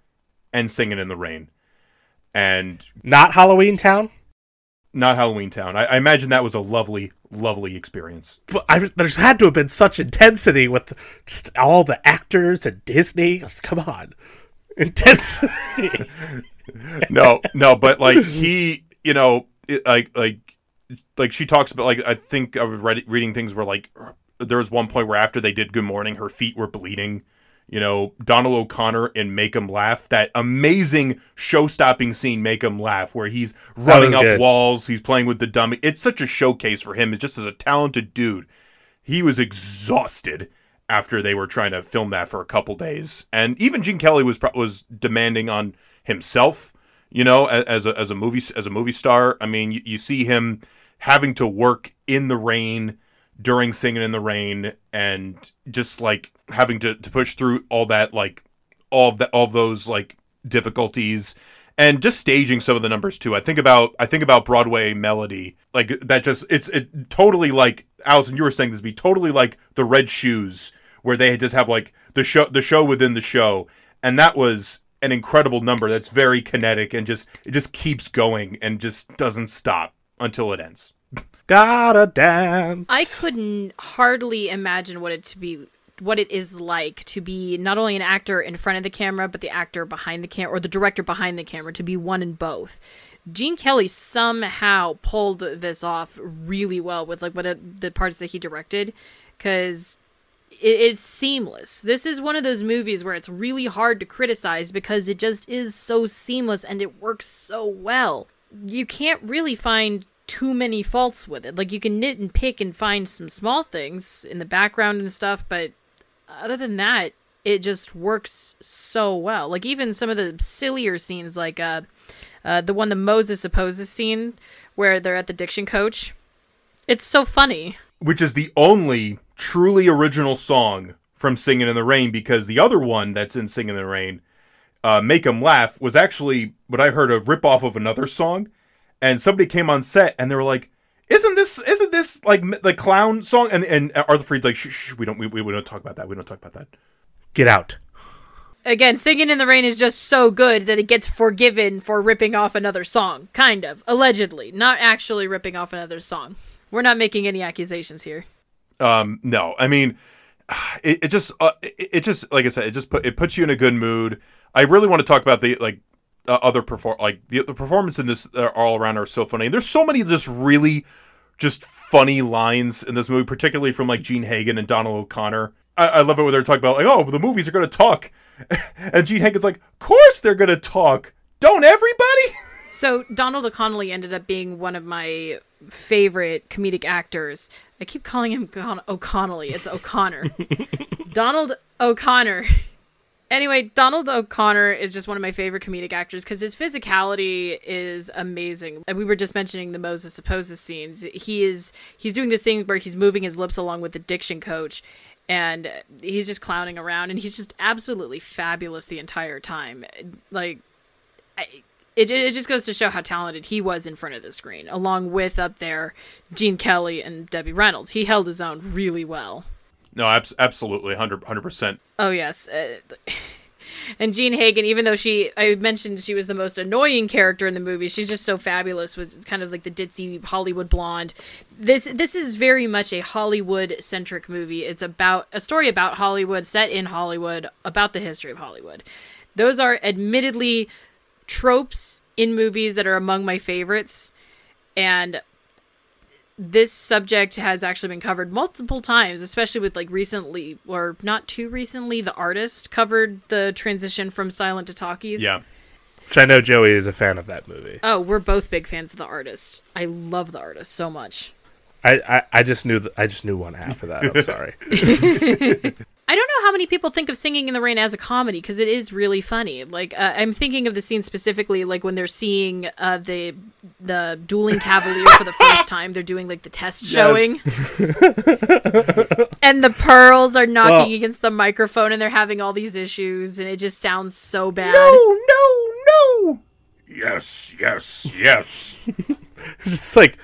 and singing in the rain." And Not Halloween Town. not Halloween Town. I, I imagine that was a lovely, lovely experience. But I, there's had to have been such intensity with all the actors and Disney. Come on, intensity. no, no, but like he, you know, it, like like like she talks about like I think I was read, reading things where like there was one point where after they did Good Morning, her feet were bleeding. You know, Donald O'Connor in Make 'em Laugh, that amazing show-stopping scene, Make 'em Laugh, where he's running up good. walls, he's playing with the dummy. It's such a showcase for him. It's just as a talented dude. He was exhausted after they were trying to film that for a couple days, and even Gene Kelly was pro- was demanding on himself. You know, as a as a movie as a movie star. I mean, you, you see him having to work in the rain during singing in the rain, and just like having to, to push through all that like all of that all of those like difficulties and just staging some of the numbers too. I think about I think about Broadway Melody, like that. Just it's it totally like Allison. You were saying this be totally like the Red Shoes, where they just have like the show the show within the show, and that was an incredible number. That's very kinetic and just it just keeps going and just doesn't stop until it ends. Gotta dance. I couldn't hardly imagine what it to be what it is like to be not only an actor in front of the camera but the actor behind the camera or the director behind the camera to be one in both. Gene Kelly somehow pulled this off really well with like what it, the parts that he directed cuz it, it's seamless. This is one of those movies where it's really hard to criticize because it just is so seamless and it works so well. You can't really find too many faults with it. Like you can nit and pick and find some small things in the background and stuff, but other than that, it just works so well. Like even some of the sillier scenes, like uh, uh the one the Moses Supposes scene where they're at the diction coach. It's so funny. Which is the only truly original song from Singing in the Rain because the other one that's in Singing in the Rain, uh, Make 'em Laugh, was actually what I heard a rip off of another song. And somebody came on set and they were like, isn't this isn't this like the clown song and and Arthur Freed's like shh, shh we don't we, we don't talk about that we don't talk about that Get out. Again, Singing in the Rain is just so good that it gets forgiven for ripping off another song. Kind of. Allegedly. Not actually ripping off another song. We're not making any accusations here. um no. I mean it, it just uh, it, it just like I said it just put it puts you in a good mood. I really want to talk about the like uh, other perform like the, the performance in this uh, all around are so funny. And there's so many just really just funny lines in this movie particularly from like Jean Hagen and Donald O'Connor. I, I love it when they're talking about like oh the movies are gonna talk. And Jean Hagen's like of course they're gonna talk. Don't everybody? So Donald O'Connelly ended up being one of my favorite comedic actors. I keep calling him Con- O'Connelly. It's O'Connor. Donald O'Connor. Anyway, Donald O'Connor is just one of my favorite comedic actors because his physicality is amazing. And we were just mentioning the Moses Supposes scenes. He is he's doing this thing where he's moving his lips along with the diction coach, and he's just clowning around, and he's just absolutely fabulous the entire time. Like, I, it, it just goes to show how talented he was in front of the screen, along with up there Gene Kelly and Debbie Reynolds. He held his own really well. no abs- absolutely 100 percent Oh yes, uh, and Jean Hagen, even though she, I mentioned she was the most annoying character in the movie, she's just so fabulous with kind of like the ditzy Hollywood blonde. This this is very much a Hollywood centric movie. It's about a story about Hollywood, set in Hollywood, about the history of Hollywood. Those are admittedly tropes in movies that are among my favorites, and this subject has actually been covered multiple times, especially with like recently or not too recently, the artist covered the transition from silent to talkies. yeah Which I know Joey is a fan of that movie. Oh, we're both big fans of the artist. I love the artist so much. I, I, I just knew th- I just knew one half of that. I'm sorry. I don't know how many people think of Singing in the Rain as a comedy because it is really funny. Like uh, I'm thinking of the scene specifically, like when they're seeing uh, the the dueling cavalier for the first time. They're doing like the test showing, and the pearls are knocking Well- against the microphone, and they're having all these issues, and it just sounds so bad. no no no yes yes yes It's just like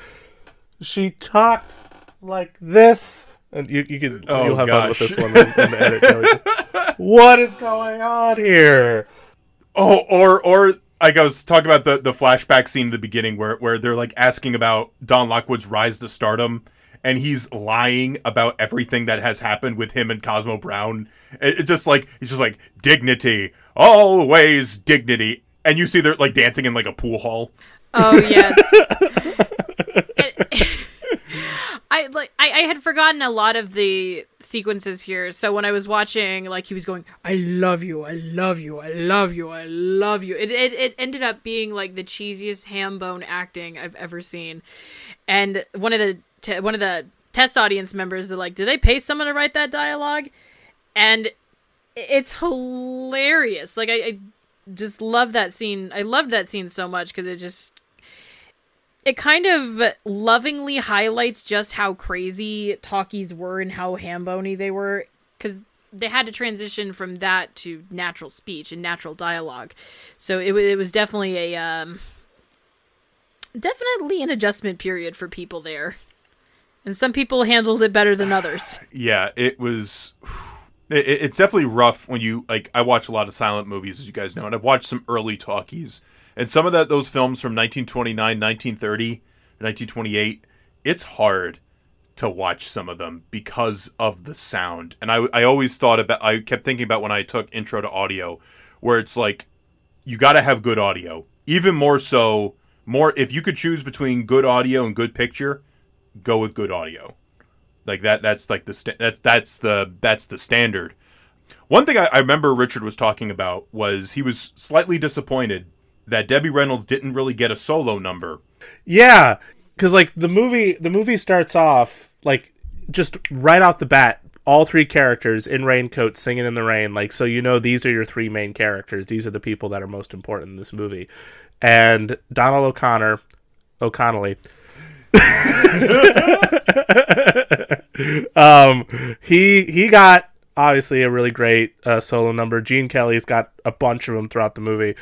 she talked like this, and you you can Oh, you'll have fun with this one in, in the edit. Just, what is going on here? Oh, or or like I was talking about the the flashback scene at the beginning where where they're like asking about Don Lockwood's rise to stardom, and he's lying about everything that has happened with him and Cosmo Brown. It, it's just like he's just like dignity, always dignity, and you see they're like dancing in like a pool hall. Oh yes. I like I, I had forgotten a lot of the sequences here. So when I was watching, like he was going, "I love you, I love you, I love you, I love you." It it, it ended up being like the cheesiest ham bone acting I've ever seen. And one of the te- one of the test audience members are like, "Did they pay someone to write that dialogue?" And it's hilarious. Like I, I just love that scene. I loved that scene so much because it just it kind of lovingly highlights just how crazy talkies were and how hambony they were because they had to transition from that to natural speech and natural dialogue. So it, it was definitely a um, definitely an adjustment period for people there, and some people handled it better than others. Yeah, it was. It- it's definitely rough when you like. I watch a lot of silent movies, as you guys know, and I've watched some early talkies, and some of that those films from 1929, 1930, 1928. It's hard to watch some of them because of the sound, and I I always thought about. I kept thinking about when I took intro to audio, where it's like you got to have good audio, even more so. More if you could choose between good audio and good picture, go with good audio like that that's like the sta- that's that's the that's the standard one thing I, I remember richard was talking about was he was slightly disappointed that debbie reynolds didn't really get a solo number Yeah, because like the movie, the movie starts off like just right off the bat, all three characters in raincoats singing in the rain. Like, so you know these are your three main characters. These are the people that are most important in this movie. And Donald O'Connor, O'Connelly, um, he he got obviously a really great uh, solo number. Gene Kelly's got a bunch of them throughout the movie,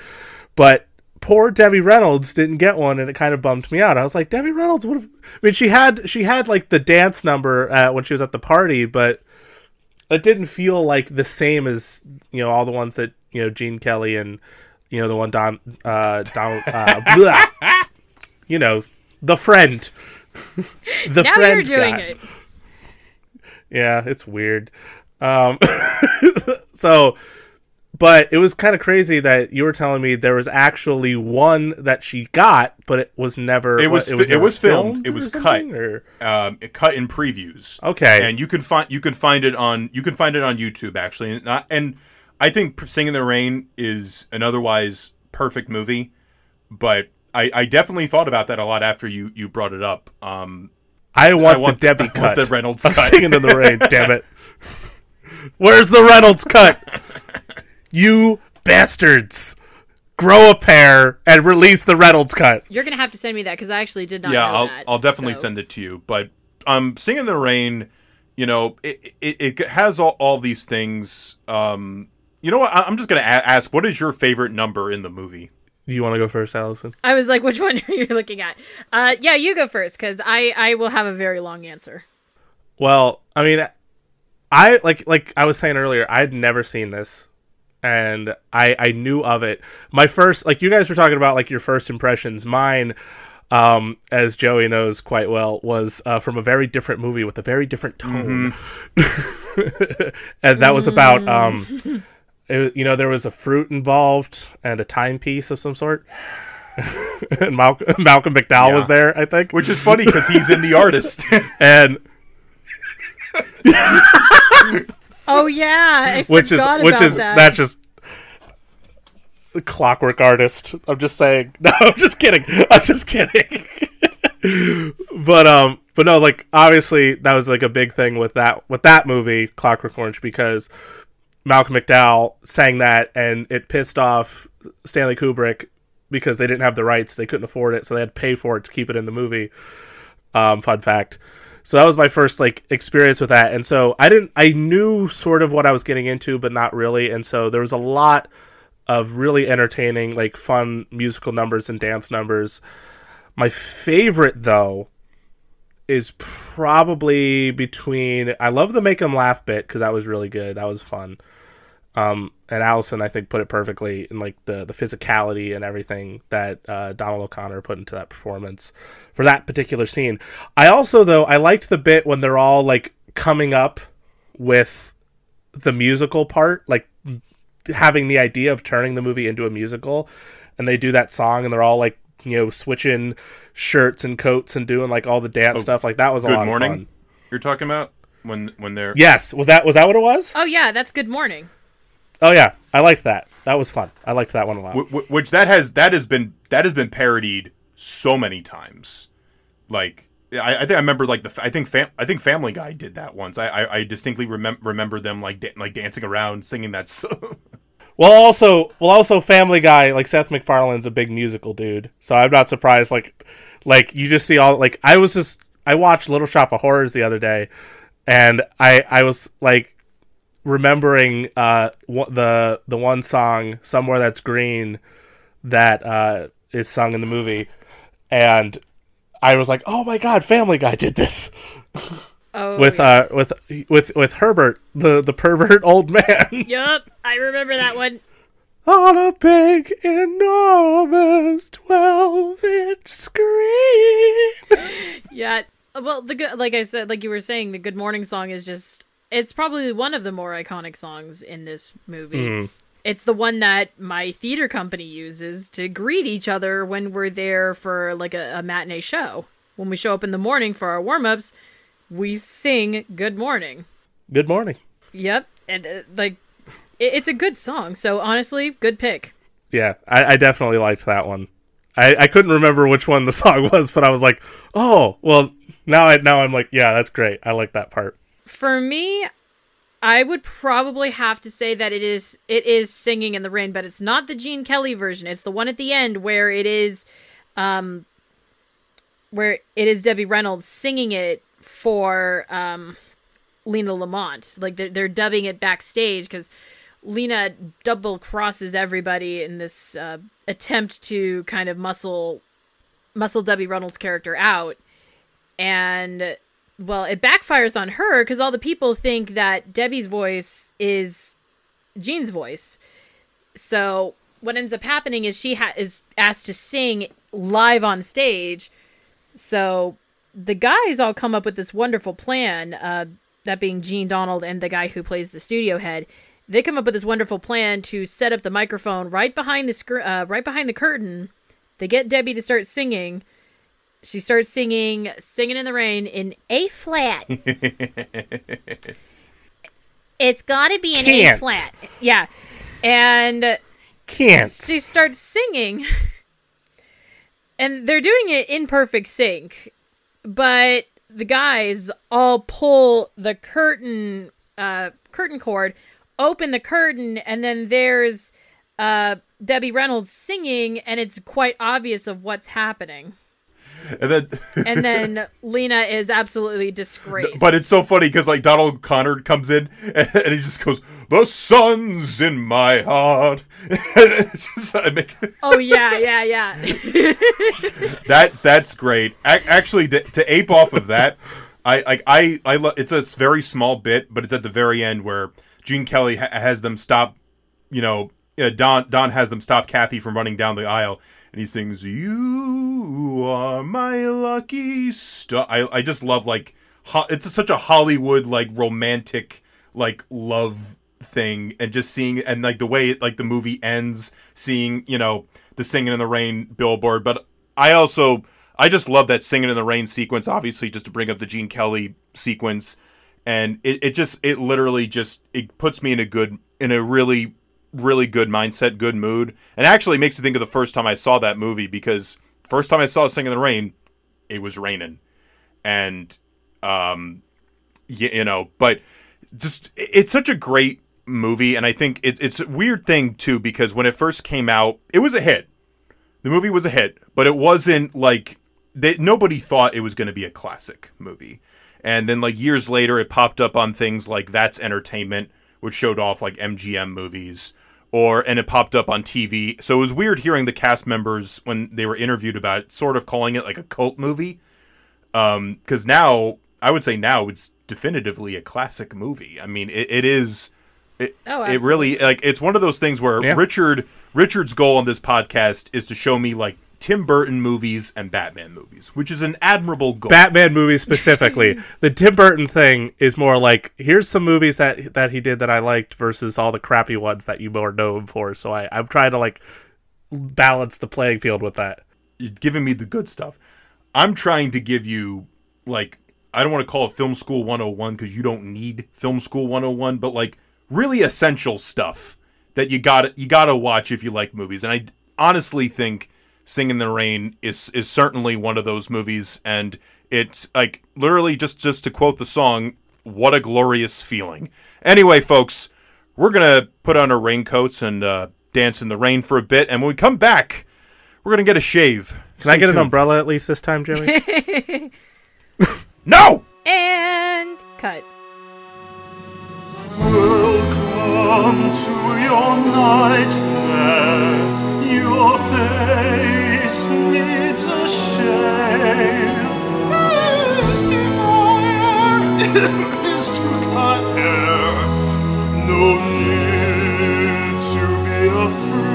but poor Debbie Reynolds didn't get one, and it kind of bummed me out. I was like, Debbie Reynolds would have. I mean, she had she had like the dance number uh, when she was at the party, but it didn't feel like the same as you know all the ones that you know Gene Kelly and you know the one Don uh, Don uh, you know the friend. the now friend you're doing guy. it. Yeah, it's weird. Um, so, but it was kind of crazy that you were telling me there was actually one that she got, but it was never. It was what, fi- it was filmed, it or was cut. or- um, it cut in previews. Okay. and you can find you can find it on you can find it on YouTube actually, and, I- and I think Singing in the Rain" is an otherwise perfect movie, but I, I definitely thought about that a lot after you you brought it up. Um, I want, I want the Debbie I cut. want the Reynolds I'm cut. singing in the rain. damn it! Where's the Reynolds cut? You bastards! Grow a pair and release the Reynolds cut. You're gonna have to send me that because I actually did not. yeah, know I'll that, I'll definitely so- send it to you. But um, "Sing in the Rain," you know, it it, it has all, all these things. Um, you know what? I- I'm just gonna a- ask, what is your favorite number in the movie? Do you want to go first, Allison? I was like, which one are you looking at? Uh, yeah, you go first because I I will have a very long answer. Well, I mean, I like like I was saying earlier, I'd never seen this, and I I knew of it. My first, like you guys were talking about, like your first impressions. Mine, um, as Joey knows quite well, was uh, from a very different movie with a very different tone, and that was about um. It, you know, there was a fruit involved and a timepiece of some sort. and Malcolm, Malcolm McDowell was there, I think. Which is funny because he's in the artist. and Oh yeah, I which is which is that. that's just clockwork artist. I'm just saying. No i'm just kidding. I'm just kidding. But um but no like obviously that was like a big thing with that with that movie clockwork orange because malcolm mcdowell sang that and it pissed off stanley kubrick because they didn't have the rights. They couldn't afford it so they had to pay for it to keep it in the movie. Um, fun fact. So that was my first like experience with that, and so I didn't. I knew sort of what I was getting into, but not really. And so there was a lot of really entertaining, like fun musical numbers and dance numbers. My favorite though is probably between. I love the make make 'em laugh bit because that was really good. That was fun. Um, and Allison, I think, put it perfectly in like the the physicality and everything that uh, Donald O'Connor put into that performance for that particular scene. I also, though, I liked the bit when they're all like coming up with the musical part, like having the idea of turning the movie into a musical, and they do that song, and they're all like you know switching shirts and coats and doing like all the dance stuff. Like that was a Good lot morning. of fun. You're talking about when when they're Yes, was that was that what it was? oh yeah, that's Good Morning. Oh yeah, I liked that. That was fun. I liked that one a lot. Wh- wh- which that has that has been that has been parodied so many times. Like I, I think I remember like the I think fam- I think Family Guy did that once. I I, I distinctly remem- remember them like da- like dancing around singing that. song. Well, also, well, also, Family Guy, like Seth MacFarlane's a big musical dude, so I'm not surprised. Like, like you just see all like I was just I watched Little Shop of Horrors the other day, and I I was like remembering uh the the one song somewhere that's green that uh is sung in the movie, and I was like, oh my god, Family Guy did this Oh with yeah. uh with with with Herbert, the the pervert old man. Yup, I remember that one. on a big, enormous 12 inch screen. Yeah. Well, the good, like I said, like you were saying, the Good Morning song is just. It's probably one of the more iconic songs in this movie. It's the one that my theater company uses to greet each other when we're there for like a, a matinee show. When we show up in the morning for our warm ups, we sing Good Morning. Good morning. Yep. And uh, like, it, it's a good song. So honestly, good pick. Yeah, I, I definitely liked that one. I, I couldn't remember which one the song was, but I was like, oh, well, now I now I'm like, yeah, that's great. I like that part. For me, I would probably have to say that it is it is singing in the rain, but it's not the Gene Kelly version. It's the one at the end where it is um where it is Debbie Reynolds singing it for um, Lena Lamont. Like they're they're dubbing it backstage because Lena double crosses everybody in this uh, attempt to kind of muscle muscle Debbie Reynolds' character out, and well, it backfires on her because all the people think that Debbie's voice is Jean's voice. So what ends up happening is she ha- is asked to sing live on stage. So the guys all come up with this wonderful plan. Uh, that being Gene Donald and the guy who plays the studio head. They come up with this wonderful plan to set up the microphone right behind the sc- uh, right behind the curtain. They get Debbie to start singing. She starts singing "Singing in the Rain" in A flat. it's got to be an A flat. Yeah, and Can't. she starts singing and they're doing it in perfect sync but the guys all pull the curtain uh curtain cord open the curtain and then there's uh debbie reynolds singing and it's quite obvious of what's happening And then, and then lena is absolutely disgraced but it's so funny because like Donald Connor comes in and, and he just goes, "The sun's in my heart." just, make, oh yeah yeah yeah that's that's great. A- actually, to, to ape off of that, I like I I lo- it's a very small bit, but it's at the very end where Gene Kelly ha- has them stop. You know, uh, Don Don has them stop Kathy from running down the aisle, and he sings, "You are my lucky star." I I just love like ho- it's such a Hollywood like romantic like love thing. And just seeing and like the way like the movie ends seeing you know the singing in the rain billboard. But i also i just love that singing in the rain sequence obviously just to bring up the gene kelly sequence. And it, it just it literally just it puts me in a good in a really really good mindset good mood. And actually makes me think of the first time i saw that movie because first time i saw singing in the rain it was raining. And um y- you know but just it's such a great movie. And i think it, it's a weird thing too because when it first came out it was a hit. The movie was a hit but it wasn't like they, nobody thought it was going to be a classic movie. And then like years later it popped up on things like that's entertainment which showed off like mgm movies or and it popped up on tv so it was weird hearing the cast members when they were interviewed about it sort of calling it like a cult movie. Um because now i would say now it's definitively a classic movie. I mean it, it is it, Oh, it really like it's one of those things where Yeah. richard richard's goal on this podcast is to show me like tim burton movies and batman movies which is an admirable goal Batman movies specifically. the Tim Burton thing is more like here's some movies that that he did that I liked versus all the crappy ones that you more know him for. So I, I'm trying to like balance the playing field with that. You're giving me the good stuff i'm trying to give you like i don't want to call it film school 101 because you don't need film school 101 but like really essential stuff that you got you got to watch if you like movies and i honestly think sing in the rain is is certainly one of those movies and it's like literally just just to quote the song what a glorious feeling. Anyway folks we're gonna put on our raincoats and uh, dance in the rain for a bit and when we come back we're gonna get a shave. Can I get an umbrella at least this time, Joey? no! And cut. Welcome to your nightmare. Your face needs a shave. His desire is to cut. No need to be afraid.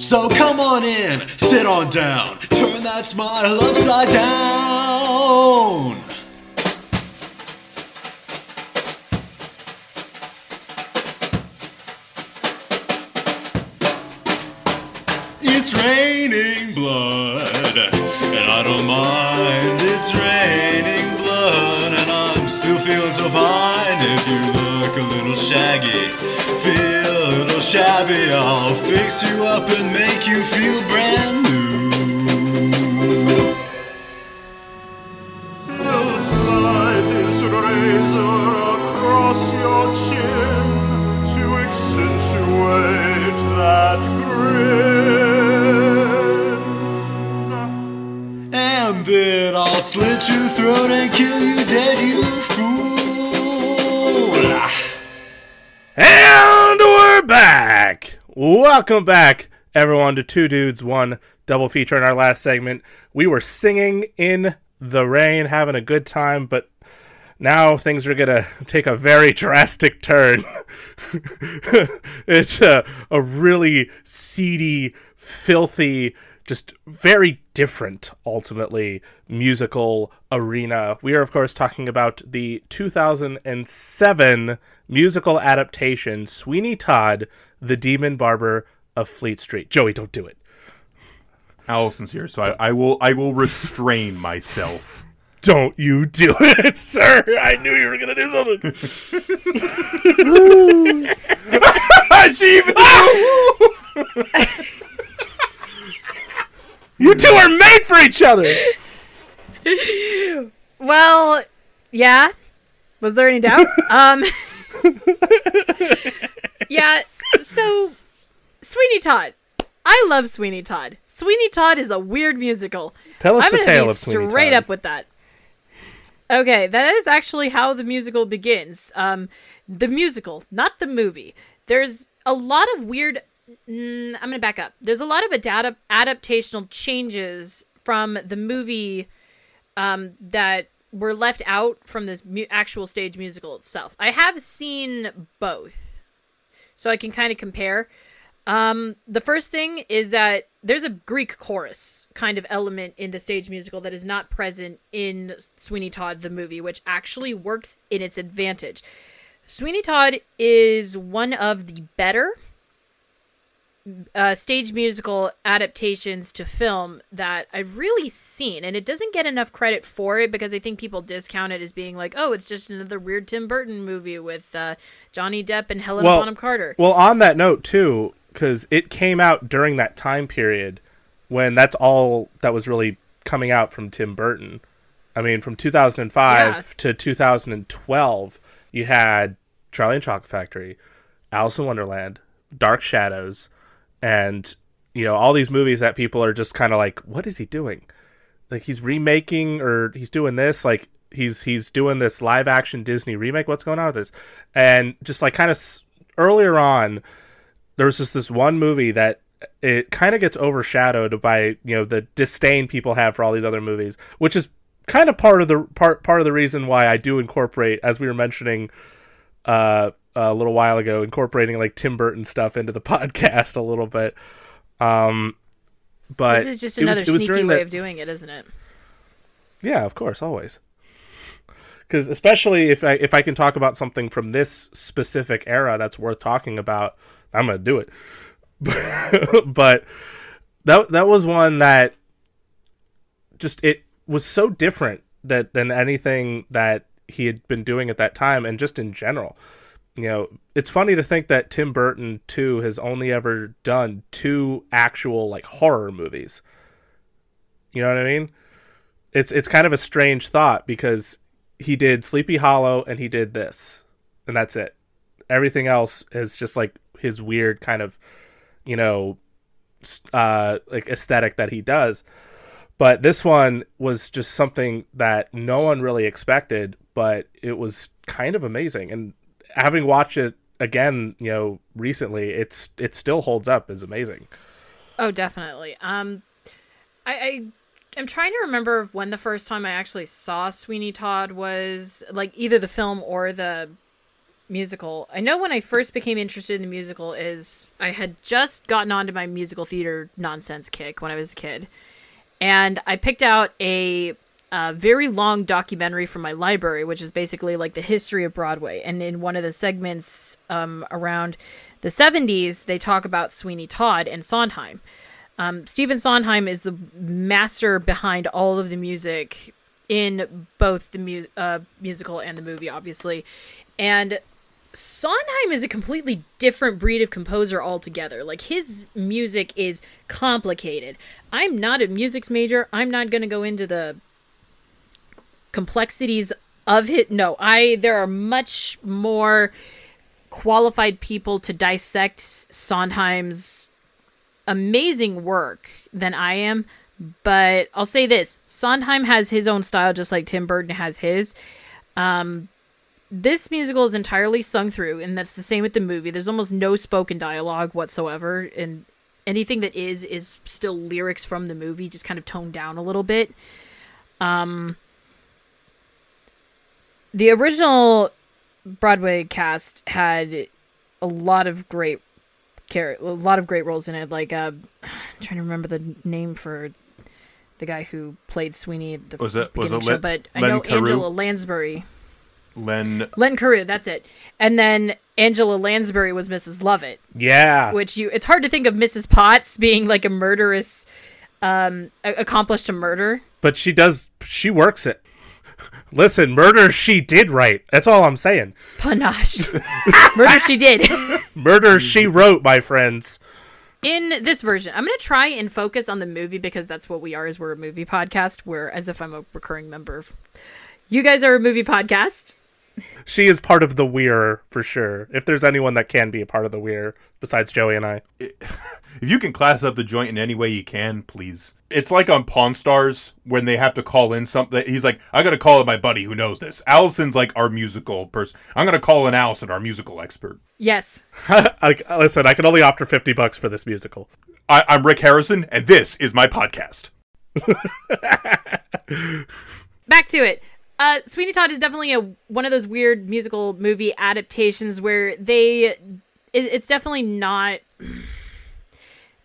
So come on in, sit on down, turn that smile upside down. I don't mind. It's raining blood, and I'm still feeling so fine. If you look a little shaggy, feel a little shabby, I'll fix you up and make you feel brand new. He'll slide his razor across your chin. to accentuate that grin. I'll slit your throat and kill you dead, you fool. And we're back. Welcome back, everyone, to Two Dudes, One Double Feature. In our last segment, we were singing in the rain, having a good time, but now things are gonna take a very drastic turn. it's a, a really seedy, filthy, just very different, ultimately, musical arena. We are, of course, talking about the 2007 musical adaptation, Sweeney Todd, The Demon Barber of Fleet Street. Joey, don't do it. Allison's here, so I, I will I will restrain myself. Don't you do it, sir. I knew you were going to do something. she even You two are made for each other. Well, yeah. Was there any doubt? um Yeah, so Sweeney Todd. I love Sweeney Todd. Sweeney Todd is a weird musical. Tell us I'm the tale of Sweeney straight Todd. up with that. Okay, that is actually how the musical begins. Um, the musical, not the movie. There's a lot of weird. Mm, I'm gonna back up. There's a lot of adap- adaptational changes from the movie um, that were left out from this mu- actual stage musical itself. I have seen both, so I can kind of compare. Um, the first thing is that there's a Greek chorus kind of element in the stage musical that is not present in Sweeney Todd the movie, which actually works in its advantage. Sweeney Todd is one of the better uh, stage musical adaptations to film that I've really seen, and it doesn't get enough credit for it because I think people discount it as being like, oh, it's just another weird Tim Burton movie with uh, Johnny Depp and Helena Well- Bonham Carter. Well, on that note too, because it came out during that time period when that's all that was really coming out from Tim Burton. I mean, from 2005 Yeah. to 2012, you had Charlie and Chocolate Factory, Alice in Wonderland, Dark Shadows, and you know all these movies that people are just kind of like, what is he doing? Like he's remaking or he's doing this like he's he's doing this live action Disney remake. What's going on with this? And just like kind of s- earlier on, there was just this one movie that it kind of gets overshadowed by you know the disdain people have for all these other movies, which is kind of part of the part part of the reason why I do incorporate, as we were mentioning uh, a little while ago, incorporating like Tim Burton stuff into the podcast a little bit. Um, but this is just another was sneaky way that- of doing it, isn't it? yeah, of course, always. Because especially if I if I can talk about something from this specific era that's worth talking about, I'm gonna do it. but that that was one that just it was so different that than anything that he had been doing at that time, and just in general. You know, it's funny to think that Tim Burton too has only ever done two actual like horror movies. You know what I mean? it's it's kind of a strange thought because he did Sleepy Hollow and he did this, and that's it. Everything else is just like his weird kind of, you know, uh, like aesthetic that he does. But this one was just something that no one really expected, but it was kind of amazing. And having watched it again, you know, recently, it's it still holds up is amazing. Oh, definitely. Um, I, I am trying to remember when the first time I actually saw Sweeney Todd was like either the film or the musical. I know when I first became interested in the musical is I had just gotten onto my musical theater nonsense kick when I was a kid, and I picked out a. a very long documentary from my library, which is basically like the history of Broadway. And in one of the segments um, around the 70s, they talk about Sweeney Todd and Sondheim. Um, Stephen Sondheim is the master behind all of the music in both the mu- uh, musical and the movie, obviously. And Sondheim is a completely different breed of composer altogether. Like his music is complicated. I'm not a musics major. I'm not going to go into the complexities of it. No, I there are much more qualified people to dissect Sondheim's amazing work than I am, But I'll say this Sondheim has his own style, just like Tim Burton has his. Um, this musical is entirely sung through, and that's the same with the movie. There's almost no spoken dialogue whatsoever, and anything that is is still lyrics from the movie, just kind of toned down a little bit. Um, the original Broadway cast had a lot of great a lot of great roles in it. Like uh, I'm trying to remember the name for the guy who played Sweeney the Was it- was it show, Len- but I Len know Cariou? Angela Lansbury. Len Len Cariou, that's it. And then Angela Lansbury was Mrs. Lovett, Yeah. which you it's hard to think of Mrs. Potts being like a murderous um a- accomplished to murder. but she does she works it. Listen, murder she did right. That's all I'm saying. Panache. murder she did. Murder she wrote, my friends. in this version i'm going to try and focus on the movie because that's what we are as we're a movie podcast we're as if i'm a recurring member you guys are a movie podcast She is part of the weir for sure. If there's anyone that can be a part of the weir besides Joey and I. If you can class up the joint in any way you can, please. It's like on Pawn Stars when they have to call in something. He's like, I gotta call in my buddy who knows this. Allison's like our musical person. I'm gonna call in Allison, our musical expert. yes I, listen, I can only offer 50 bucks for this musical. I, I'm Rick Harrison, and this is my podcast. back to it uh sweeney todd is definitely a one of those weird musical movie adaptations where they it, it's definitely not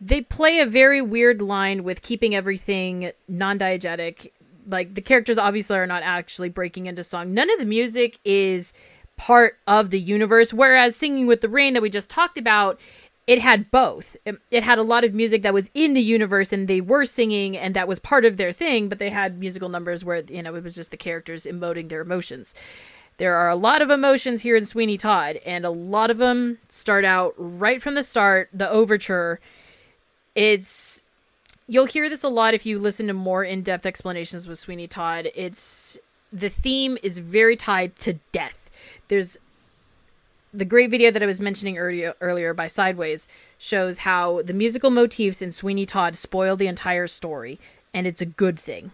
they play a very weird line with keeping everything non-diegetic. Like the characters obviously are not actually breaking into song. None of the music is part of the universe whereas singing with the rain that we just talked about it had both it, it had a lot of music that was in the universe and they were singing and that was part of their thing but they had musical numbers where you know it was just the characters emoting their emotions there are a lot of emotions here in Sweeney Todd, and a lot of them start out right from the start. The overture, it's you'll hear this a lot if you listen to more in-depth explanations with Sweeney Todd. It's the theme is very tied to death. There's the great video that I was mentioning earlier, earlier by Sideways shows how the musical motifs in Sweeney Todd spoil the entire story, and it's a good thing.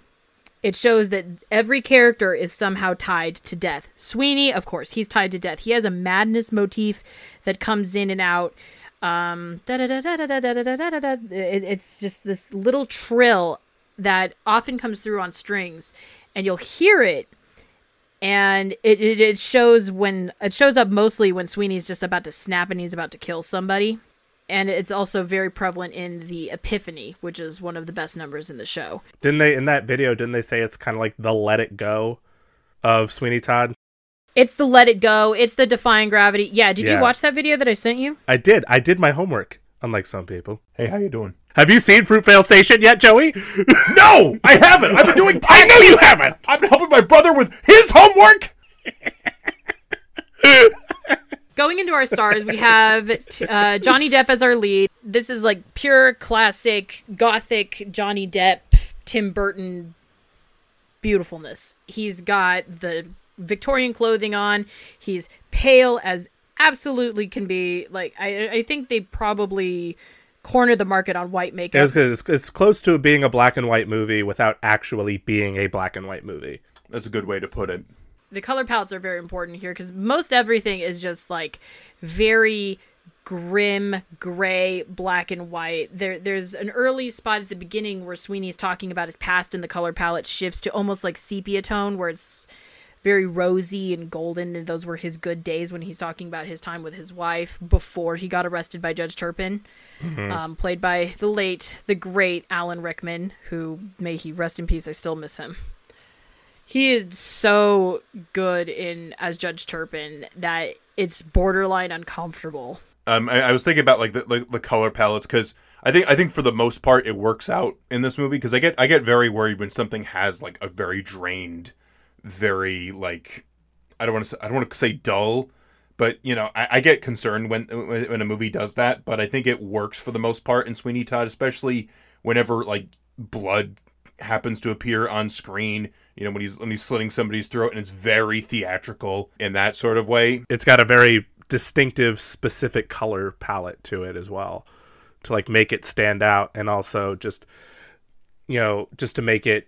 It shows that every character is somehow tied to death. Sweeney, of course, he's tied to death. He has a madness motif that comes in and out. Um, it's just this little trill that often comes through on strings, and you'll hear it and it, it, it shows when it shows up mostly when Sweeney's just about to snap and he's about to kill somebody. And it's also very prevalent in the Epiphany, which is one of the best numbers in the show. Didn't they in that video? Didn't they say it's kind of like the Let It Go of Sweeney Todd? It's the Let It Go. It's the Defying Gravity. Yeah, did Yeah. you watch that video that I sent you? I did. I did my homework. Unlike some people. Hey, how you doing? Have you seen Fruitvale Station yet, Joey? No, I haven't. I've been doing I know you haven't. I've been helping my brother with his homework. Going into our stars, we have uh, Johnny Depp as our lead. This is like pure classic gothic Johnny Depp, Tim Burton beautifulness. He's got the Victorian clothing on. He's pale as absolutely can be. Like I, I think they probably cornered the market on white makeup. It's, 'cause it's, it's close to being a black and white movie without actually being a black and white movie. That's a good way to put it. the color palettes are very important here because most everything is just like very grim gray black and white there there's an early spot at the beginning where sweeney's talking about his past and the color palette shifts to almost like sepia tone where it's very rosy and golden and those were his good days when he's talking about his time with his wife before he got arrested by judge turpin um, played by the late the great alan rickman who may he rest in peace i still miss him he is so good in as Judge Turpin that it's borderline uncomfortable. Um, I, I was thinking about like the, like, the color palettes because I think I think for the most part it works out in this movie because I get I get very worried when something has like a very drained, very like I don't want to I don't want to say dull, but you know I, I get concerned when when a movie does that. But I think it works for the most part in Sweeney Todd, especially whenever like blood happens to appear on screen. You know when he's when he's slitting somebody's throat and it's very theatrical in that sort of way. It's got a very distinctive, specific color palette to it as well, to like make it stand out, and also just you know, just to make it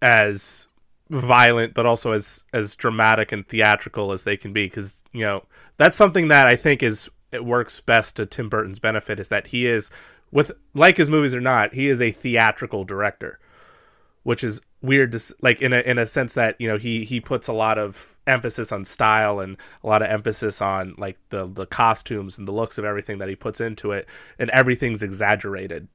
as violent but also as as dramatic and theatrical as they can be because you know that's something that I think is it works best to Tim Burton's benefit is that he is with like his movies or not he is a theatrical director which is weird to like in a in a sense that you know he he puts a lot of emphasis on style and a lot of emphasis on like the the costumes and the looks of everything that he puts into it and everything's exaggerated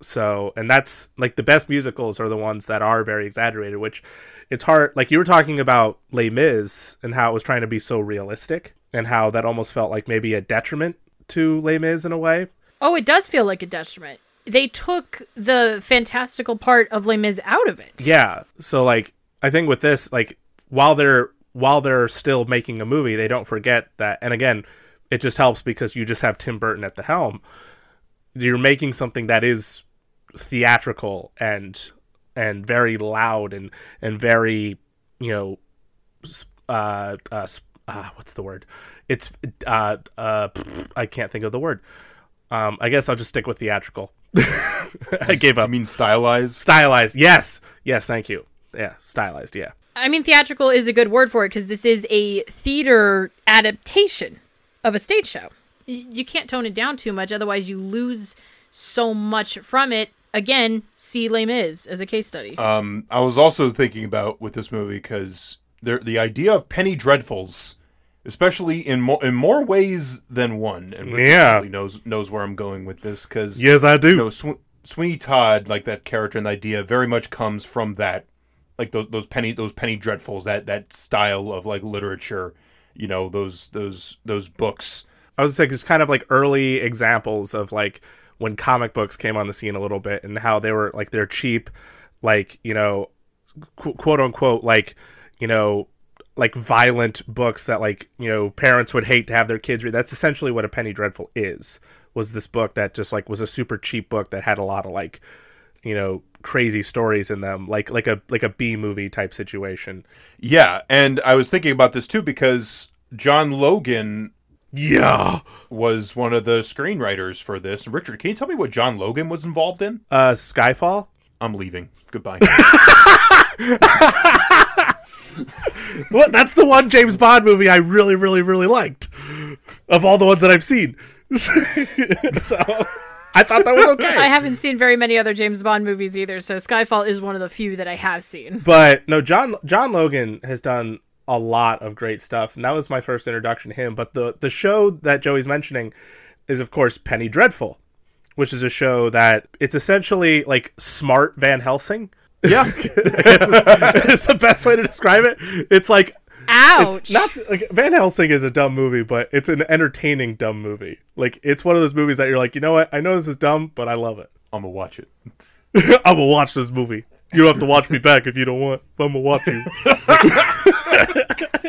so and that's like the best musicals are the ones that are very exaggerated which it's hard like you were talking about Les Mis and how it was trying to be so realistic and how that almost felt like maybe a detriment to Les Mis in a way Oh, it does feel like a detriment. They took the fantastical part of Les Mis out of it. Yeah. So like I think with this, like while they're while they're still making a movie, they don't forget that and again, it just helps because you just have Tim Burton at the helm. You're making something that is theatrical and and very loud and and very, you know, uh uh, uh what's the word? It's uh uh I can't think of the word. Um I guess I'll just stick with theatrical. I gave up I mean, stylized. stylized yes yes thank you yeah stylized yeah I mean, theatrical is a good word for it because this is a theater adaptation of a stage show. Y- You can't tone it down too much, otherwise, you lose so much from it. Again, see Les Mis as a case study. Um, I was also thinking about with this movie because the the idea of penny dreadfuls, especially in more in more ways than one, and Richard Yeah. probably knows knows where I'm going with this because yes i do you know Sw- Sweeney Todd, like that character and the idea, very much comes from that, like those those penny those penny dreadfuls, that that style of like literature, you know those those those books. I was saying it's kind of like early examples of like when comic books came on the scene a little bit and how they were like they're cheap like you know qu- quote unquote like you know like violent books that like you know parents would hate to have their kids read. That's essentially what a penny dreadful is was this book that just like was a super cheap book that had a lot of like you know crazy stories in them like like a like a b movie type situation. Yeah, and I was thinking about this too because John Logan yeah was one of the screenwriters for this. Richard, can you tell me what John Logan was involved in? uh skyfall I'm leaving. Goodbye. What? That's the one James Bond movie I really, really, really liked of all the ones that I've seen. so I thought that was okay. I haven't seen very many other James Bond movies either, so Skyfall is one of the few that I have seen. but no, John John Logan has done a lot of great stuff, and that was my first introduction to him. But the the show that Joey's mentioning is, of course, Penny Dreadful, which is a show that it's essentially like smart Van Helsing. yeah, it's the best way to describe it. It's like Ouch! It's not like Van Helsing is a dumb movie, but it's an entertaining dumb movie. Like it's one of those movies that you're like, you know what? I know this is dumb, but I love it. I'm gonna watch it. I'm gonna watch this movie. You don't have to watch me back if you don't want. But I'm gonna watch you.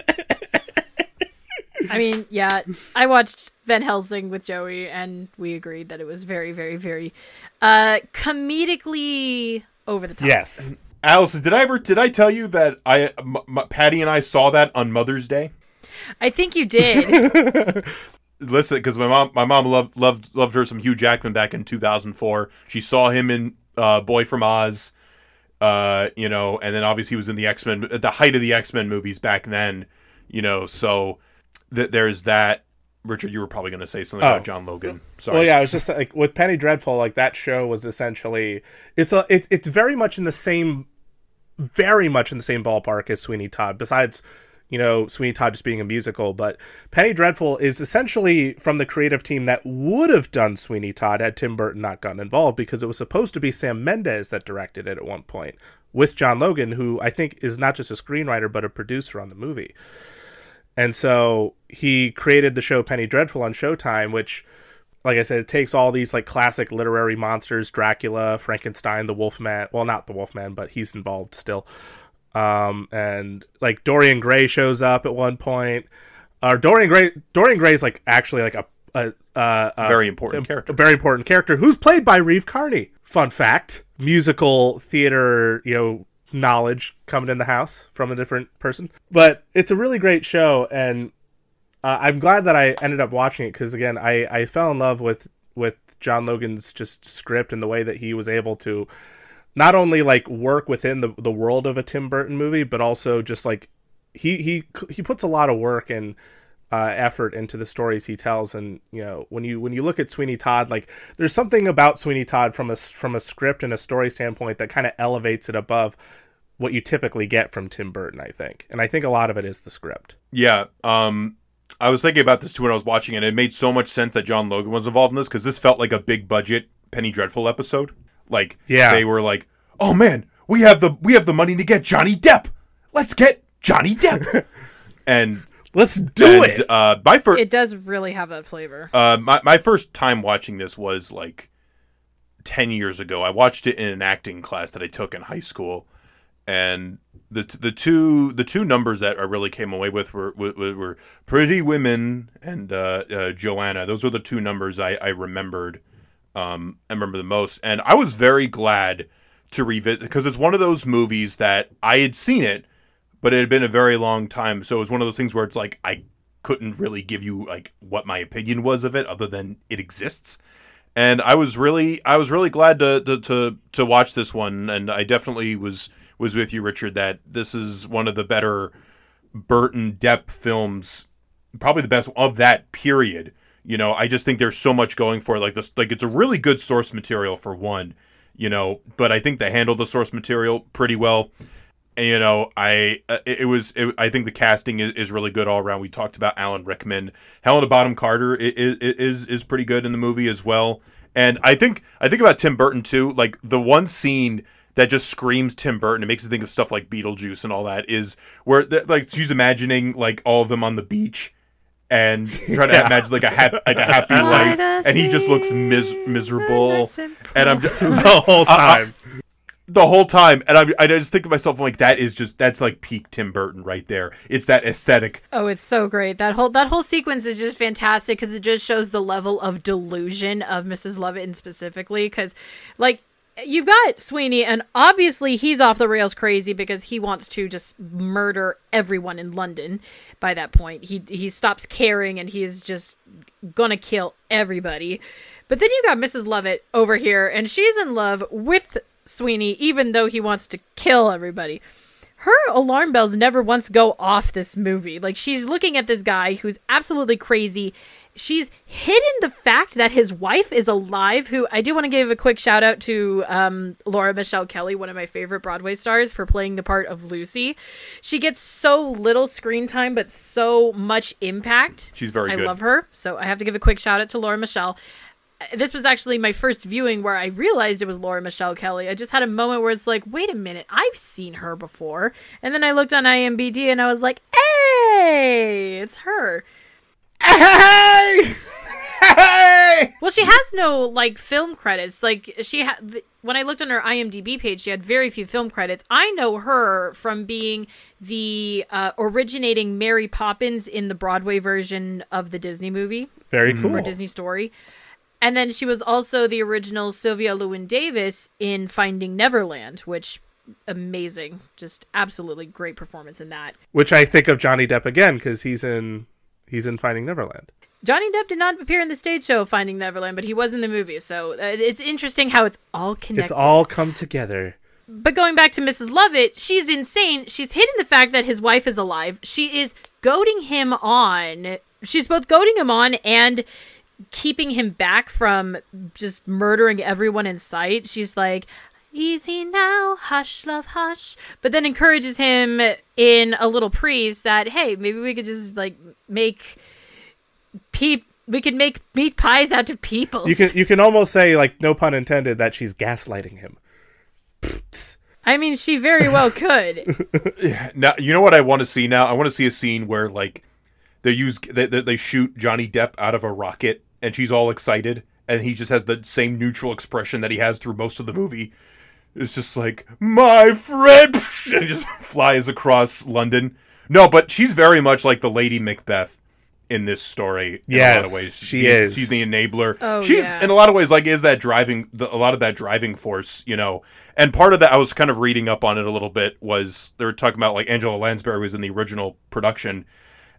I mean, yeah, I watched Van Helsing with Joey, and we agreed that it was very, very, very uh, comedically over the top. yes. Allison, did I ever did I tell you that I m- m- Patty and I saw that on Mother's Day? I think you did. Listen, because my mom my mom loved loved loved her some Hugh Jackman back in 2004. She saw him in uh, Boy from Oz, uh, you know, and then obviously he was in the X Men at the height of the X Men movies back then, you know. So th- there's that. Richard, you were probably going to say something Oh. about John Logan. Sorry. Well, yeah, I was just like with Penny Dreadful, like that show was essentially it's a it, it's very much in the same, very much in the same ballpark as Sweeney Todd. Besides, you know, Sweeney Todd just being a musical, but Penny Dreadful is essentially from the creative team that would have done Sweeney Todd had Tim Burton not gotten involved because it was supposed to be Sam Mendes that directed it at one point with John Logan, who I think is not just a screenwriter but a producer on the movie. And so he created the show Penny Dreadful on Showtime, which, like I said, it takes all these like classic literary monsters, Dracula, Frankenstein, the Wolfman. Well, not the Wolfman, but he's involved still. Um, and like Dorian Gray shows up at one point. Or Dorian Gray, Dorian Gray's like actually like a, a, a, a Very important character. a very important character who's played by Reeve Carney. Fun fact: musical theater, you know, knowledge coming in the house from a different person. But it's a really great show, and uh, I'm glad that I ended up watching it because again, I I fell in love with with John Logan's just script and the way that he was able to not only like work within the the world of a Tim Burton movie, but also just like he he he puts a lot of work and uh, effort into the stories he tells. And you know, when you when you look at Sweeney Todd, like there's something about Sweeney Todd from a from a script and a story standpoint that kind of elevates it above what you typically get from Tim Burton. I think, and I think a lot of it is the script. Yeah. Um, I was thinking about this too when I was watching it. And it made so much sense that John Logan was involved in this because this felt like a big budget Penny Dreadful episode. Like, Yeah. they were like, "Oh man, we have the we have the money to get Johnny Depp. Let's get Johnny Depp." and Let's do and, it. Uh, my first It does really have that flavor. uh, my my first time watching this was like ten years ago. I watched it in an acting class that I took in high school, and the t- the two the two numbers that I really came away with were were, were Pretty Women and uh, uh, Joanna. Those were the two numbers I I remembered. Um, I remember the most, and I was very glad to revisit because it's one of those movies that I had seen it, but it had been a very long time. So it was one of those things where it's like I couldn't really give you like what my opinion was of it, other than it exists. And I was really, I was really glad to to to, to watch this one, and I definitely was was with you, Richard, that this is one of the better Burton Depp films, probably the best of that period. You know, I just think there's so much going for it. Like this, like it's a really good source material for one. You know, but I think they handled the source material pretty well. And, you know, I uh, it, it was it, I think the casting is, is really good all around. We talked about Alan Rickman, Helena Bonham Carter is, is is pretty good in the movie as well. And I think I think about Tim Burton too. Like the one scene that just screams Tim Burton. It makes you think of stuff like Beetlejuice and all that. Is where like she's imagining like all of them on the beach and trying to imagine like a happy like a happy life, and he just looks mis- miserable. and And I'm just, the whole time. the whole time, and I, I just think to myself, I'm like, that is just that's like peak Tim Burton right there. It's that aesthetic. Oh, it's so great. That whole that whole sequence is just fantastic because it just shows the level of delusion of Mrs. Lovett specifically. Because, like, you've got Sweeney, and obviously he's off the rails crazy because he wants to just murder everyone in London. By that point, he he stops caring and he is just gonna kill everybody. But then you got Mrs. Lovett over here, and she's in love with Sweeney, even though he wants to kill everybody her alarm bells never once go off this movie. Like she's looking at this guy who's absolutely crazy. She's hidden the fact that his wife is alive. Who I do want to give a quick shout out to um, Laura Michelle Kelly, one of my favorite Broadway stars, for playing the part of Lucy. She gets so little screen time, but so much impact. She's very I good. love her, so I have to give a quick shout out to Laura Michelle this was actually my first viewing where I realized it was Laura Michelle Kelly. I just had a moment where it's like, wait a minute, I've seen her before. And then I looked on IMDb and I was like, hey, it's her. Hey! Hey! Well, she has no like film credits. Like she had th- when I looked on her IMDb page, she had very few film credits. I know her from being the uh, originating Mary Poppins in the Broadway version of the Disney movie. Very cool. or Disney Story. And then she was also the original Sylvia Llewelyn Davies in Finding Neverland, which amazing, just absolutely great performance in that. Which I think of Johnny Depp again because he's in he's in Finding Neverland. Johnny Depp did not appear in the stage show Finding Neverland, but he was in the movie, so uh, it's interesting how it's all connected. It's all come together. But going back to Mrs. Lovett, she's insane. She's hidden the fact that his wife is alive. She is goading him on. She's both goading him on and keeping him back from just murdering everyone in sight. She's like, Easy now, hush, love, hush. But then encourages him in a little priest that, hey, maybe we could just like make peep. We could make meat pies out of people. You can you can almost say like no pun intended that she's gaslighting him. I mean, she very well could. Now you know what I want to see now. I want to see a scene where like they use they, they, they shoot Johnny Depp out of a rocket, and she's all excited, and he just has the same neutral expression that he has through most of the movie. It's just like my friend, and just flies across London. No, but she's very much like the Lady Macbeth in this story. In a lot of ways, she The- is. She's the enabler. Oh, she's yeah. in a lot of ways like is that driving the, a lot of that driving force, you know. And part of that I was kind of reading up on it a little bit was they were talking about like Angela Lansbury was in the original production,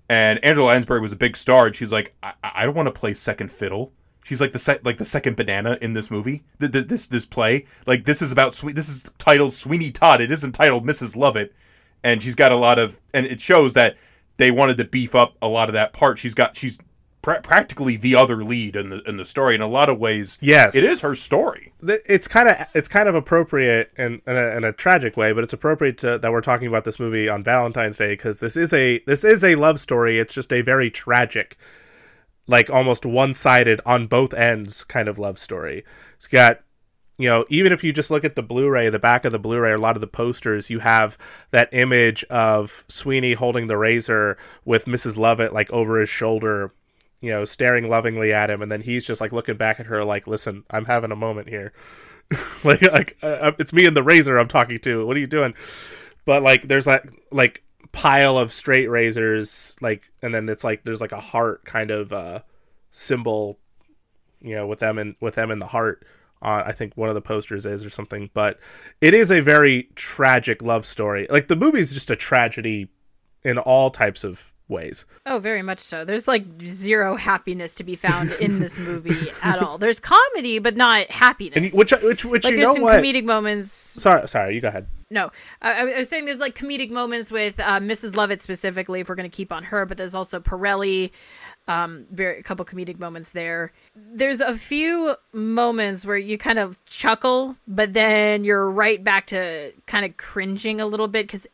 and Angela Lansbury was a big star, and she's like, I, I don't want to play second fiddle. She's like the sec- like the second banana in this movie. Th- th- this this play. Like this is about sweet. This is titled Sweeney Todd. It isn't titled Mrs. Lovett, and she's got a lot of. And it shows that they wanted to beef up a lot of that part. She's got she's pra- practically the other lead in the in the story. In a lot of ways, Yes. it is her story. it's kind of it's kind of appropriate in in a, in a tragic way, but it's appropriate to, that we're talking about this movie on Valentine's Day because this is a this is a love story. It's just a very tragic, like almost one sided on both ends kind of love story. It's got you know even if you just look at the Blu-ray, the back of the Blu-ray, a lot of the posters, you have that image of Sweeney holding the razor with Mrs. Lovett like over his shoulder you know, staring lovingly at him, and then he's just like looking back at her, like, "Listen, I'm having a moment here. like, like uh, it's me and the razor I'm talking to. What are you doing?" But like, there's that like pile of straight razors, like, and then it's like there's like a heart kind of uh symbol, you know, with them in with them in the heart. Uh, I think one of the posters is or something, but it is a very tragic love story. Like the movie's just a tragedy in all types of ways. Oh, very much so. There's like zero happiness to be found in this movie at all. There's comedy, but not happiness. And which which which like you there's know some what? comedic moments. Sorry, sorry, you go ahead. No, I, I was saying there's like comedic moments with uh, Mrs. Lovett specifically, if we're going to keep on her, but there's also Pirelli. Um, very a couple comedic moments there. There's a few moments where you kind of chuckle, but then you're right back to kind of cringing a little bit because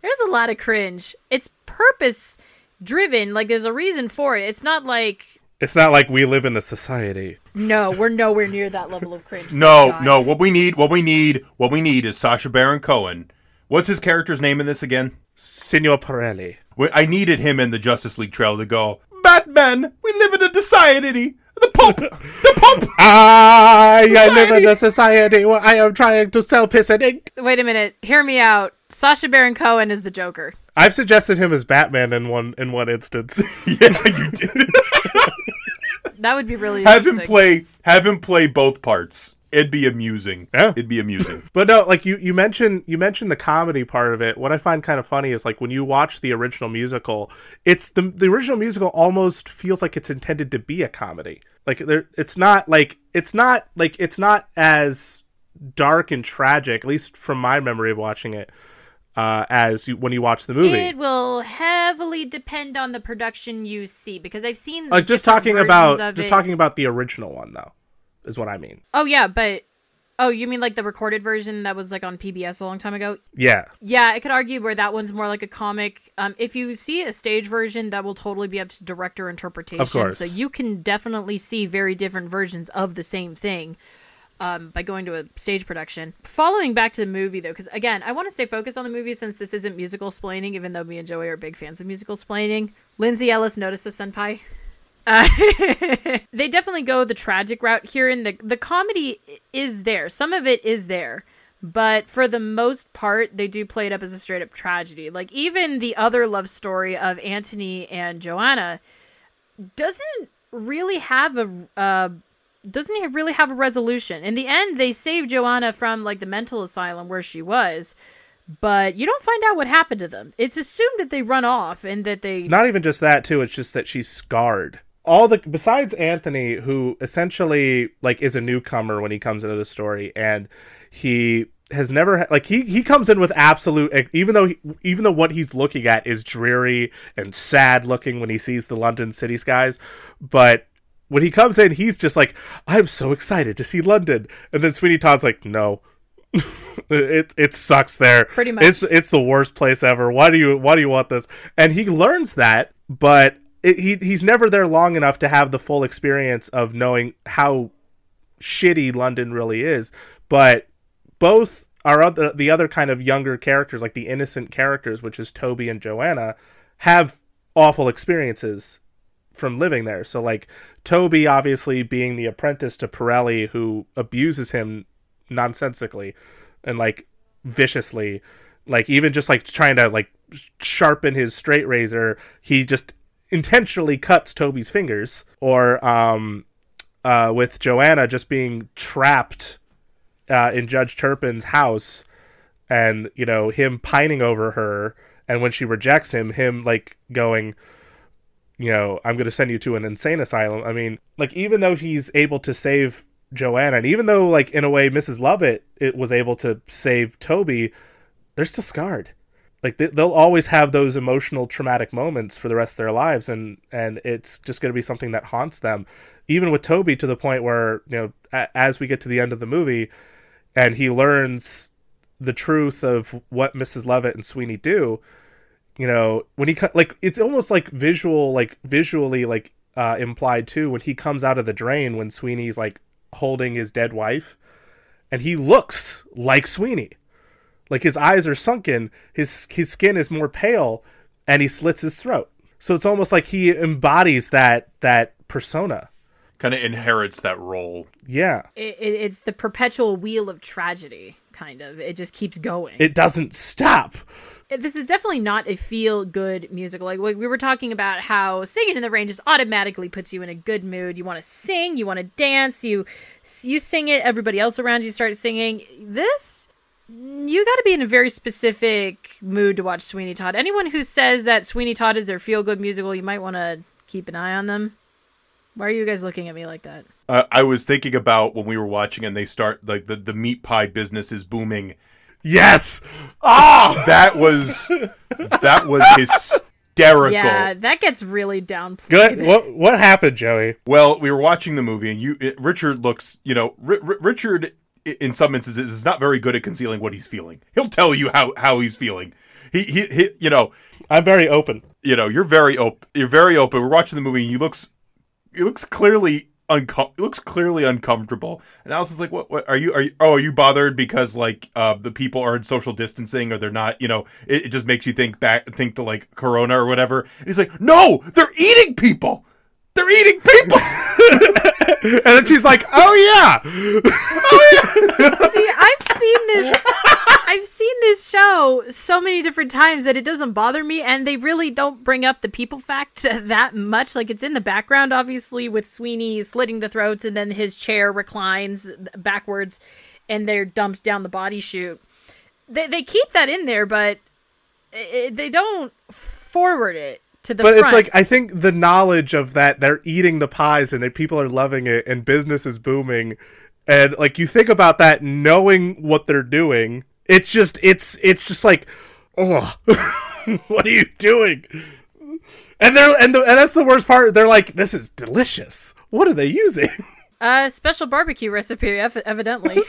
there's a lot of cringe. It's purpose driven. Like there's a reason for it. It's not like It's not like we live in a society. no, we're nowhere near that level of cringe. No, God. no. What we need, what we need, what we need is Sacha Baron Cohen. What's his character's name in this again? Signor Pirelli. I needed him in the Justice League trailer to go. Batman, we live in a society. The Pope, the Pope. I, I live in a society where I am trying to sell piss and ink. Wait a minute. Hear me out. Sacha Baron Cohen is the Joker. I've suggested him as Batman in one in one instance. yeah, you did. That would be really have him play. Have him play both parts. It'd be amusing. Yeah. It'd be amusing. But no, like you you mentioned you mentioned the comedy part of it. What I find kind of funny is like when you watch the original musical, it's the the original musical almost feels like it's intended to be a comedy. Like there it's not like it's not like it's not as dark and tragic, at least from my memory of watching it, uh, as you, when you watch the movie. It will heavily depend on the production you see because I've seen like just talking about just it. talking about the original one though, is what I mean. Oh yeah, but oh, you mean like the recorded version that was like on PBS a long time ago? Yeah. Yeah, I could argue where that one's more like a comic. Um, if you see a stage version, that will totally be up to director interpretation. Of course. So you can definitely see very different versions of the same thing. Um, by going to a stage production. Following back to the movie though, because again, I want to stay focused on the movie since this isn't musical splaining, even though me and Joey are big fans of musical splaining. Lindsay Ellis notices Senpai. They definitely go the tragic route here, and the the comedy is there. Some of it is there, but for the most part, they do play it up as a straight up tragedy. Like even the other love story of Anthony and Joanna doesn't really have a uh, doesn't really have a resolution. In the end, they save Joanna from like the mental asylum where she was, but you don't find out what happened to them. It's assumed that they run off and that they not even just that too it's just that she's scarred all the besides anthony who essentially like is a newcomer when he comes into the story and he has never like he he comes in with absolute even though he, even though what he's looking at is dreary and sad looking when he sees the london city skies but when he comes in he's just like i'm so excited to see london and then sweeney todd's like no it it sucks there. Pretty much. It's it's the worst place ever. Why do you why do you want this? And he learns that, but it, he he's never there long enough to have the full experience of knowing how shitty London really is. But both our other the other kind of younger characters, like the innocent characters, which is Toby and Joanna, have awful experiences from living there. So like Toby obviously being the apprentice to Pirelli who abuses him nonsensically and like viciously like even just like trying to like sharpen his straight razor he just intentionally cuts Toby's fingers or um uh with Joanna just being trapped uh in Judge Turpin's house and you know him pining over her and when she rejects him him like going you know, I'm going to send you to an insane asylum. I mean, like even though he's able to save Joanna, and even though like in a way Mrs. Lovett it was able to save Toby, they're still scarred. Like they, they'll always have those emotional traumatic moments for the rest of their lives, and and it's just going to be something that haunts them. Even with Toby, to the point where you know, a, as we get to the end of the movie, and he learns the truth of what Mrs. Lovett and Sweeney do, you know when he like it's almost like visual like visually like uh implied too when he comes out of the drain when sweeney's like holding his dead wife and he looks like sweeney like his eyes are sunken his his skin is more pale and he slits his throat so it's almost like he embodies that that persona Kind of inherits that role. yeah It, it, it's the perpetual wheel of tragedy, kind of. It just keeps going. it doesn't stop this is definitely not a feel good musical. Like we we were talking about how singing in the rain just automatically puts you in a good mood. You want to sing, you want to dance, you you sing it. Everybody else around you starts singing. This you got to be in a very specific mood to watch Sweeney Todd. Anyone who says that Sweeney Todd is their feel good musical, you might want to keep an eye on them. Why are you guys looking at me like that? Uh, I was thinking about when we were watching and they start like the, the meat pie business is booming. yes ah That was that was hysterical. Yeah, that gets really downplayed. good what what happened joey Well, we were watching the movie, and you it, Richard looks, you know, R- R- Richard i- in some instances is not very good at concealing what he's feeling. He'll tell you how how he's feeling. He he, he you know, i'm very open you know, you're very open. You're very open. We're watching the movie, and he looks he looks clearly uncom- he looks clearly uncomfortable. And Allison's like, "What? What are you? Are you? Oh, are you bothered because like uh the people are in social distancing or they're not? You know, it, it just makes you think back, think to like Corona or whatever." And he's like, "No, they're eating people. They're eating people." and then she's like oh yeah oh, yeah. See, I've seen this. I've seen this show so many different times that it doesn't bother me, and they really don't bring up the people fact that much. Like it's in the background, obviously, with Sweeney slitting the throats, and then his chair reclines backwards, and they're dumped down the body chute. They they keep that in there, but it, they don't forward it to the but front. it's like I think the knowledge of that they're eating the pies and that people are loving it and business is booming, and like you think about that, knowing what they're doing, it's just it's it's just like, oh, what are you doing? And they're and the, and that's the worst part. They're like, this is delicious. What are they using? uh, special barbecue recipe, ev- evidently.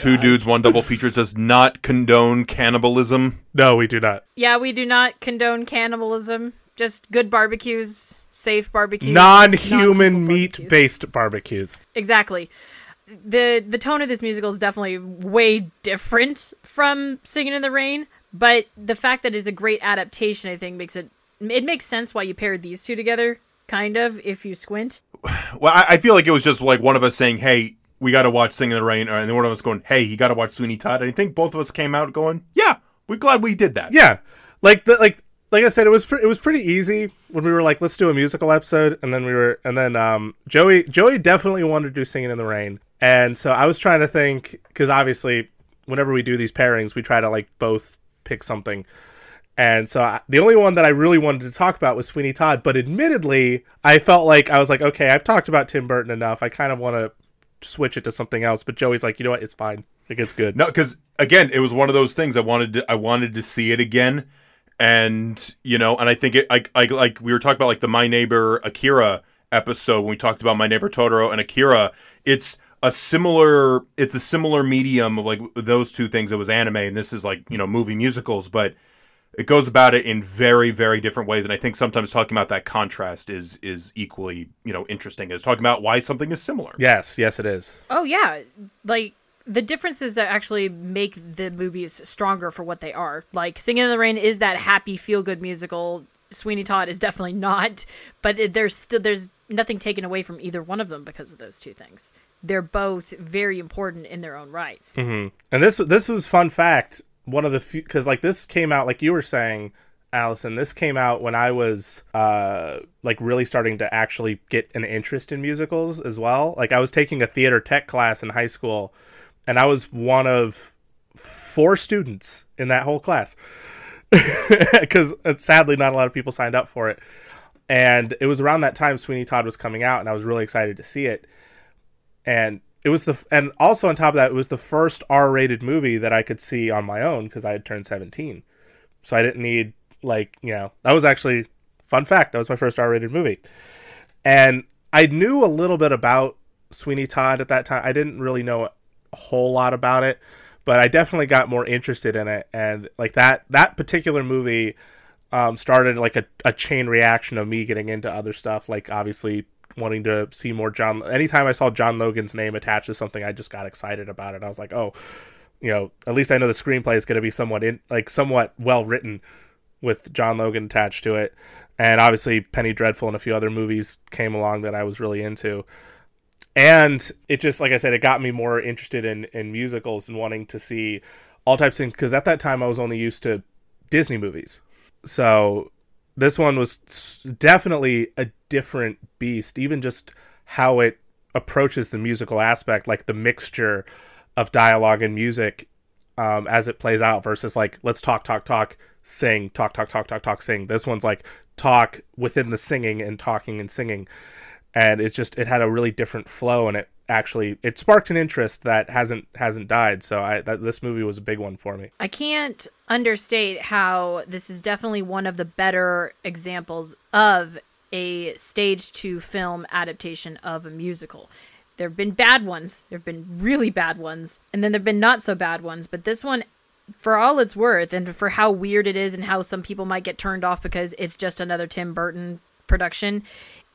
Two dudes, one double features does not condone cannibalism. No, we do not. yeah, we do not condone cannibalism. Just good barbecues, safe barbecues, Non-human meat-based barbecues. Exactly. the The tone of this musical is definitely way different from Singing in the Rain, but the fact that it's a great adaptation, I think, makes it it makes sense why you paired these two together. Kind of, if you squint. Well, I, I feel like it was just like one of us saying, "Hey, we got to watch Singing in the Rain," and then one of us going, "Hey, you got to watch Sweeney Todd." And I think both of us came out going, "Yeah, we're glad we did that." Yeah, like the like like I said, it was pre- it was pretty easy when we were like, let's do a musical episode, and then we were and then um Joey Joey definitely wanted to do Singing in the Rain, and so I was trying to think because obviously whenever we do these pairings, we try to like both pick something. And so I, the only one that I really wanted to talk about was Sweeney Todd, but admittedly, I felt like I was like, okay, I've talked about Tim Burton enough. I kind of want to switch it to something else. But Joey's like, you know what? It's fine. Like it's good. No, because again, it was one of those things. I wanted to, I wanted to see it again, and you know, and I think it, like, like, like we were talking about, like the My Neighbor Akira episode when we talked about My Neighbor Totoro and Akira. It's a similar, it's a similar medium of like those two things. It was anime, and this is like you know movie musicals, but it goes about it in very, very different ways. And I think sometimes talking about that contrast is is equally you know interesting as talking about why something is similar. Yes, yes, it is. Oh yeah, like the differences that actually make the movies stronger for what they are. Like Singing in the Rain is that happy feel good musical. Sweeney Todd is definitely not, but it, there's still there's nothing taken away from either one of them because of those two things. They're both very important in their own rights. Mm-hmm. And this this was fun fact. One of the few because like this came out like you were saying, Allison. This came out when I was uh like really starting to actually get an interest in musicals as well. Like I was taking a theater tech class in high school, and I was one of four students in that whole class. because sadly not a lot of people signed up for it. And it was around that time Sweeney Todd was coming out, and I was really excited to see it. And it was the and also on top of that, it was the first R-rated movie that I could see on my own because I had turned seventeen, so I didn't need like you know that was actually fun fact that was my first R-rated movie, and I knew a little bit about Sweeney Todd at that time. I didn't really know a whole lot about it, but I definitely got more interested in it. And like that that particular movie um, started like a, a chain reaction of me getting into other stuff. Like obviously wanting to see more John. Anytime I saw John Logan's name attached to something, I just got excited about it. I was like, oh, you know, at least I know the screenplay is going to be somewhat in like somewhat well written with John Logan attached to it. And obviously, Penny Dreadful and a few other movies came along that I was really into and it just like i said it got me more interested in in musicals and wanting to see all types of things because at that time i was only used to disney movies so this one was definitely a different beast even just how it approaches the musical aspect like the mixture of dialogue and music um, as it plays out versus like let's talk talk talk sing talk talk talk talk talk sing. This one's like talk within the singing and talking and singing. And it just it had a really different flow and it actually it sparked an interest that hasn't hasn't died. So i that this movie was a big one for me. I can't understate how this is definitely one of the better examples of a stage to film adaptation of a musical. There have been bad ones, there have been really bad ones, and then there have been not so bad ones, but this one for all it's worth and for how weird it is and how some people might get turned off because it's just another Tim Burton production,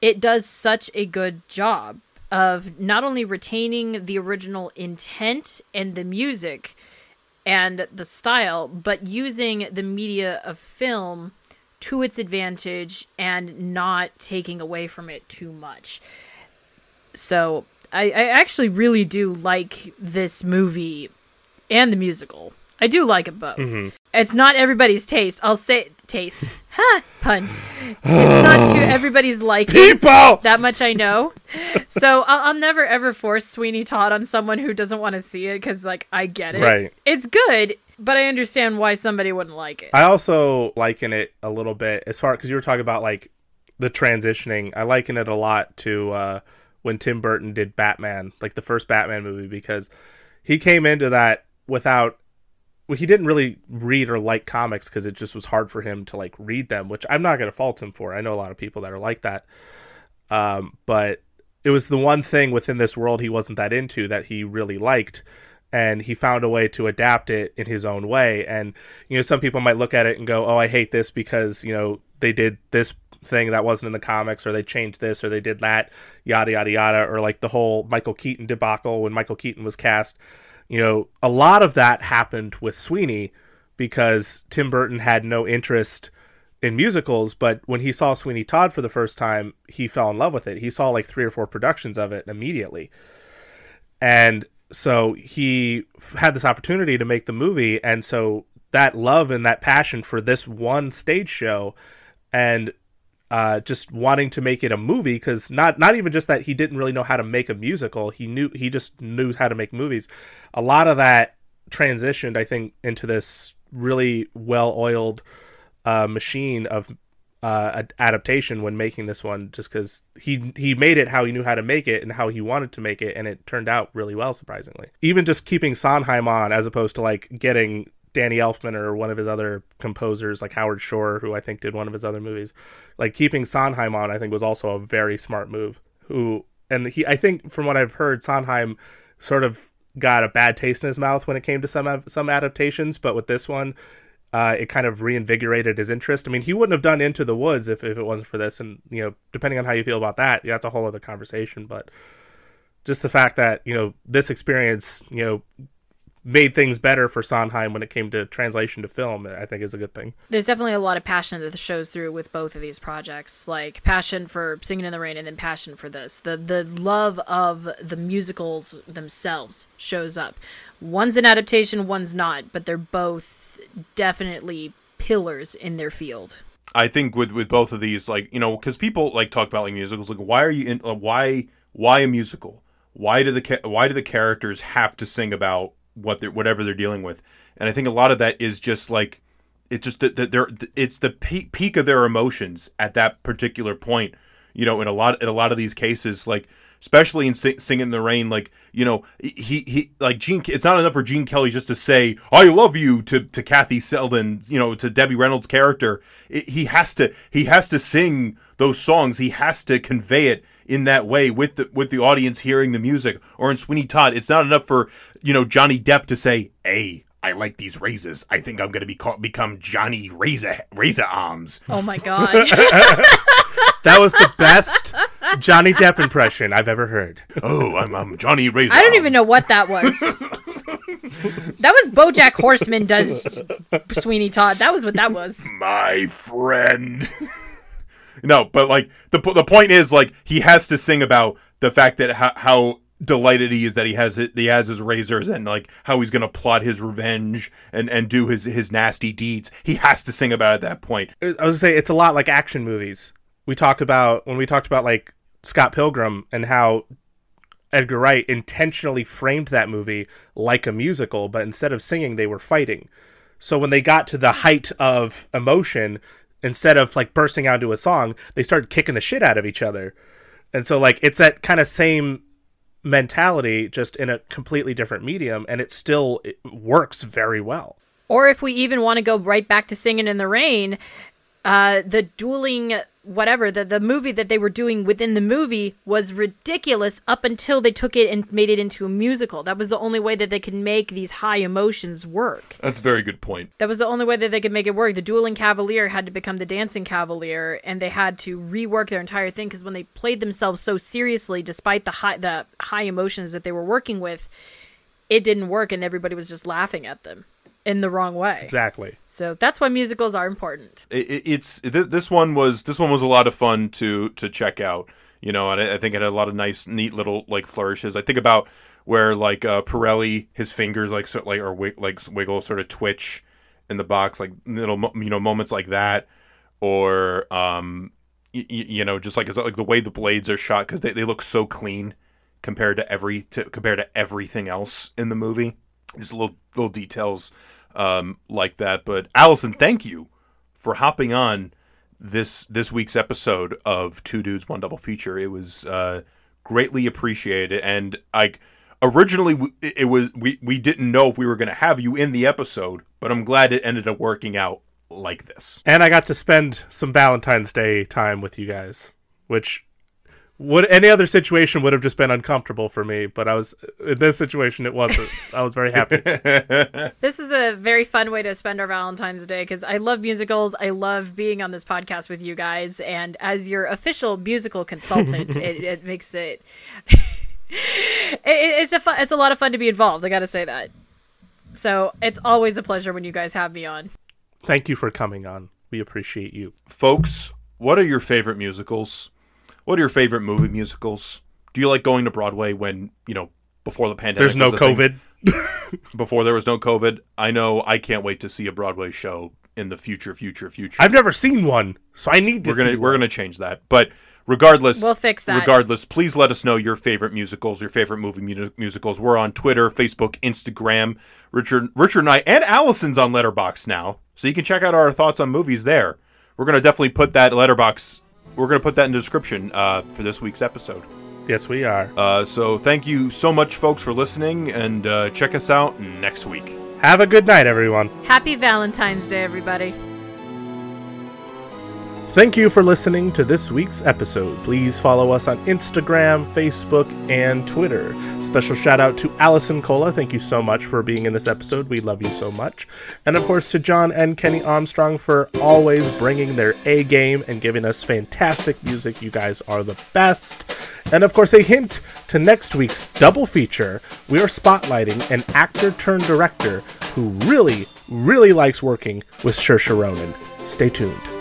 it does such a good job of not only retaining the original intent and the music and the style, but using the media of film to its advantage and not taking away from it too much. So I, I actually really do like this movie and the musical. I do like it both. Mm-hmm. It's not everybody's taste. I'll say taste. Ha pun. It's not to everybody's liking. people That much I know. So I'll, I'll never ever force Sweeney Todd on someone who doesn't want to see it because, like, I get it. Right. It's good, but I understand why somebody wouldn't like it. i also liken it a little bit as far because you were talking about like the transitioning i liken it a lot to uh when tim burton did batman like the first batman movie because he came into that without well, he didn't really read or like comics because it just was hard for him to like read them, which I'm not going to fault him for. I know a lot of people that are like that. Um, but it was the one thing within this world he wasn't that into that he really liked. And he found a way to adapt it in his own way. And, you know, some people might look at it and go, oh, I hate this because, you know, they did this thing that wasn't in the comics or they changed this or they did that, yada, yada, yada. Or like the whole Michael Keaton debacle when Michael Keaton was cast you know, a lot of that happened with Sweeney because Tim Burton had no interest in musicals, but when he saw Sweeney Todd for the first time, he fell in love with it. He saw like three or four productions of it immediately. And so he had this opportunity to make the movie and so that love and that passion for this one stage show and uh, just wanting to make it a movie because not not even just that he didn't really know how to make a musical he knew he just knew how to make movies. A lot of that transitioned i think into this really well oiled uh, machine of uh, adaptation when making this one just because he he made it how he knew how to make it and how he wanted to make it and it turned out really well surprisingly. Even just keeping sondheim on as opposed to like getting danny elfman or one of his other composers like howard shore who i think did one of his other movies like keeping sondheim on i think was also a very smart move who and he i think from what i've heard sondheim sort of got a bad taste in his mouth when it came to some some adaptations but with this one uh, it kind of reinvigorated his interest. I mean, he wouldn't have done Into the Woods if, if it wasn't for this. And, you know, depending on how you feel about that, yeah, that's a whole other conversation. But just the fact that, you know, this experience, you know, made things better for Sondheim when it came to translation to film, I think is a good thing. There's definitely a lot of passion that shows through with both of these projects, like passion for Singing in the Rain and then passion for this. The the love of the musicals themselves shows up. One's an adaptation, one's not, but they're both definitely pillars in their field. I think with with both of these, like you know, because people like talk about like musicals, like why are you in? Uh, why why a musical? Why do the why do the characters have to sing about what they're whatever they're dealing with? And I think a lot of that is just like It's just that that they're it's the peak, peak of their emotions at that particular point. You know, in a lot in a lot of these cases, like especially in Sing, Sing in the Rain, like you know, he he like Gene. It's not enough for Gene Kelly just to say "I love you" to to Kathy Selden, you know, to Debbie Reynolds' character. It, he has to he has to sing those songs. He has to convey it in that way with the with the audience hearing the music. Or in Sweeney Todd, it's not enough for you know Johnny Depp to say, "Hey, I like these razors. I think I'm gonna be called become Johnny Razor Razor Arms." Oh my god. That was the best Johnny Depp impression I've ever heard. Oh, I'm, I'm Johnny Razor. I don't even know what that was. that was BoJack Horseman does Sweeney Todd. That was what that was. my friend. no, but like the the point is like he has to sing about the fact that how, how delighted he is that he has it, he has his razors and like how he's gonna plot his revenge and and do his his nasty deeds. He has to sing about it at that point. I was gonna say it's a lot like action movies. We talked about when we talked about like Scott Pilgrim and how Edgar Wright intentionally framed that movie like a musical, but instead of singing, they were fighting. So when they got to the height of emotion, instead of like bursting out into a song, they started kicking the shit out of each other. And so like it's that kind of same mentality just in a completely different medium and it still it works very well. Or if we even want to go right back to Singing in the Rain, uh, the dueling whatever the the movie that they were doing within the movie was ridiculous up until they took it and made it into a musical. That was the only way that they could make these high emotions work. That's a very good point. That was the only way that they could make it work. The dueling cavalier had to become the dancing cavalier, and they had to rework their entire thing because when they played themselves so seriously, despite the high the high emotions that they were working with, it didn't work, and everybody was just laughing at them in the wrong way. Exactly. So that's why musicals are important. it, it- it's th- this one was this one was a lot of fun to to check out you know and I, I think it had a lot of nice neat little like flourishes i think about where like uh pirelli his fingers like so like or wig, like wiggle sort of twitch in the box like little you know moments like that or um y- y- you know just like is like the way the blades are shot because they, they look so clean compared to every to compared to everything else in the movie just little little details um like that but allison thank you for hopping on this this week's episode of Two Dudes One Double Feature. It was uh, greatly appreciated, and like originally it was we we didn't know if we were going to have you in the episode, but I'm glad it ended up working out like this. And I got to spend some Valentine's Day time with you guys, which would any other situation would have just been uncomfortable for me, but I was in this situation it wasn't. I was very happy. This is a very fun way to spend our Valentine's Day because I love musicals. I love being on this podcast with you guys, and as your official musical consultant, it, it makes it. it it's a fun, it's a lot of fun to be involved. I got to say that. So it's always a pleasure when you guys have me on. Thank you for coming on. We appreciate you. Folks, what are your favorite musicals? What are your favorite movie musicals? Do you like going to Broadway when you know before the pandemic? There's no was a thing? COVID. Before there was no COVID, I know I can't wait to see a Broadway show in the future, future, future. I've never seen one, so I need to we're gonna see we're one. gonna change that. But regardless, We'll fix that. Regardless, please let us know your favorite musicals, your favorite movie mu- musicals. We're on Twitter, Facebook, Instagram. Richard, Richard and I, and Allison's on Letterbox now, so you can check out our thoughts on movies there. We're gonna definitely put that Letterbox. We're gonna put that in the description uh, for this week's episode. Yes, we are. Uh, so thank you so much, folks, for listening, and uh, check us out next week. Have a good night, everyone. Happy Valentine's Day, everybody. Thank you for listening to this week's episode. Please follow us on Instagram, Facebook, and Twitter. Special shout out to Allison Cola. Thank you so much for being in this episode. We love you so much. And of course to John and Kenny Armstrong for always bringing their A game and giving us fantastic music. You guys are the best. And of course, a hint to next week's double feature. We are spotlighting an actor turned director who really, really likes working with Saoirse Ronan. Stay tuned.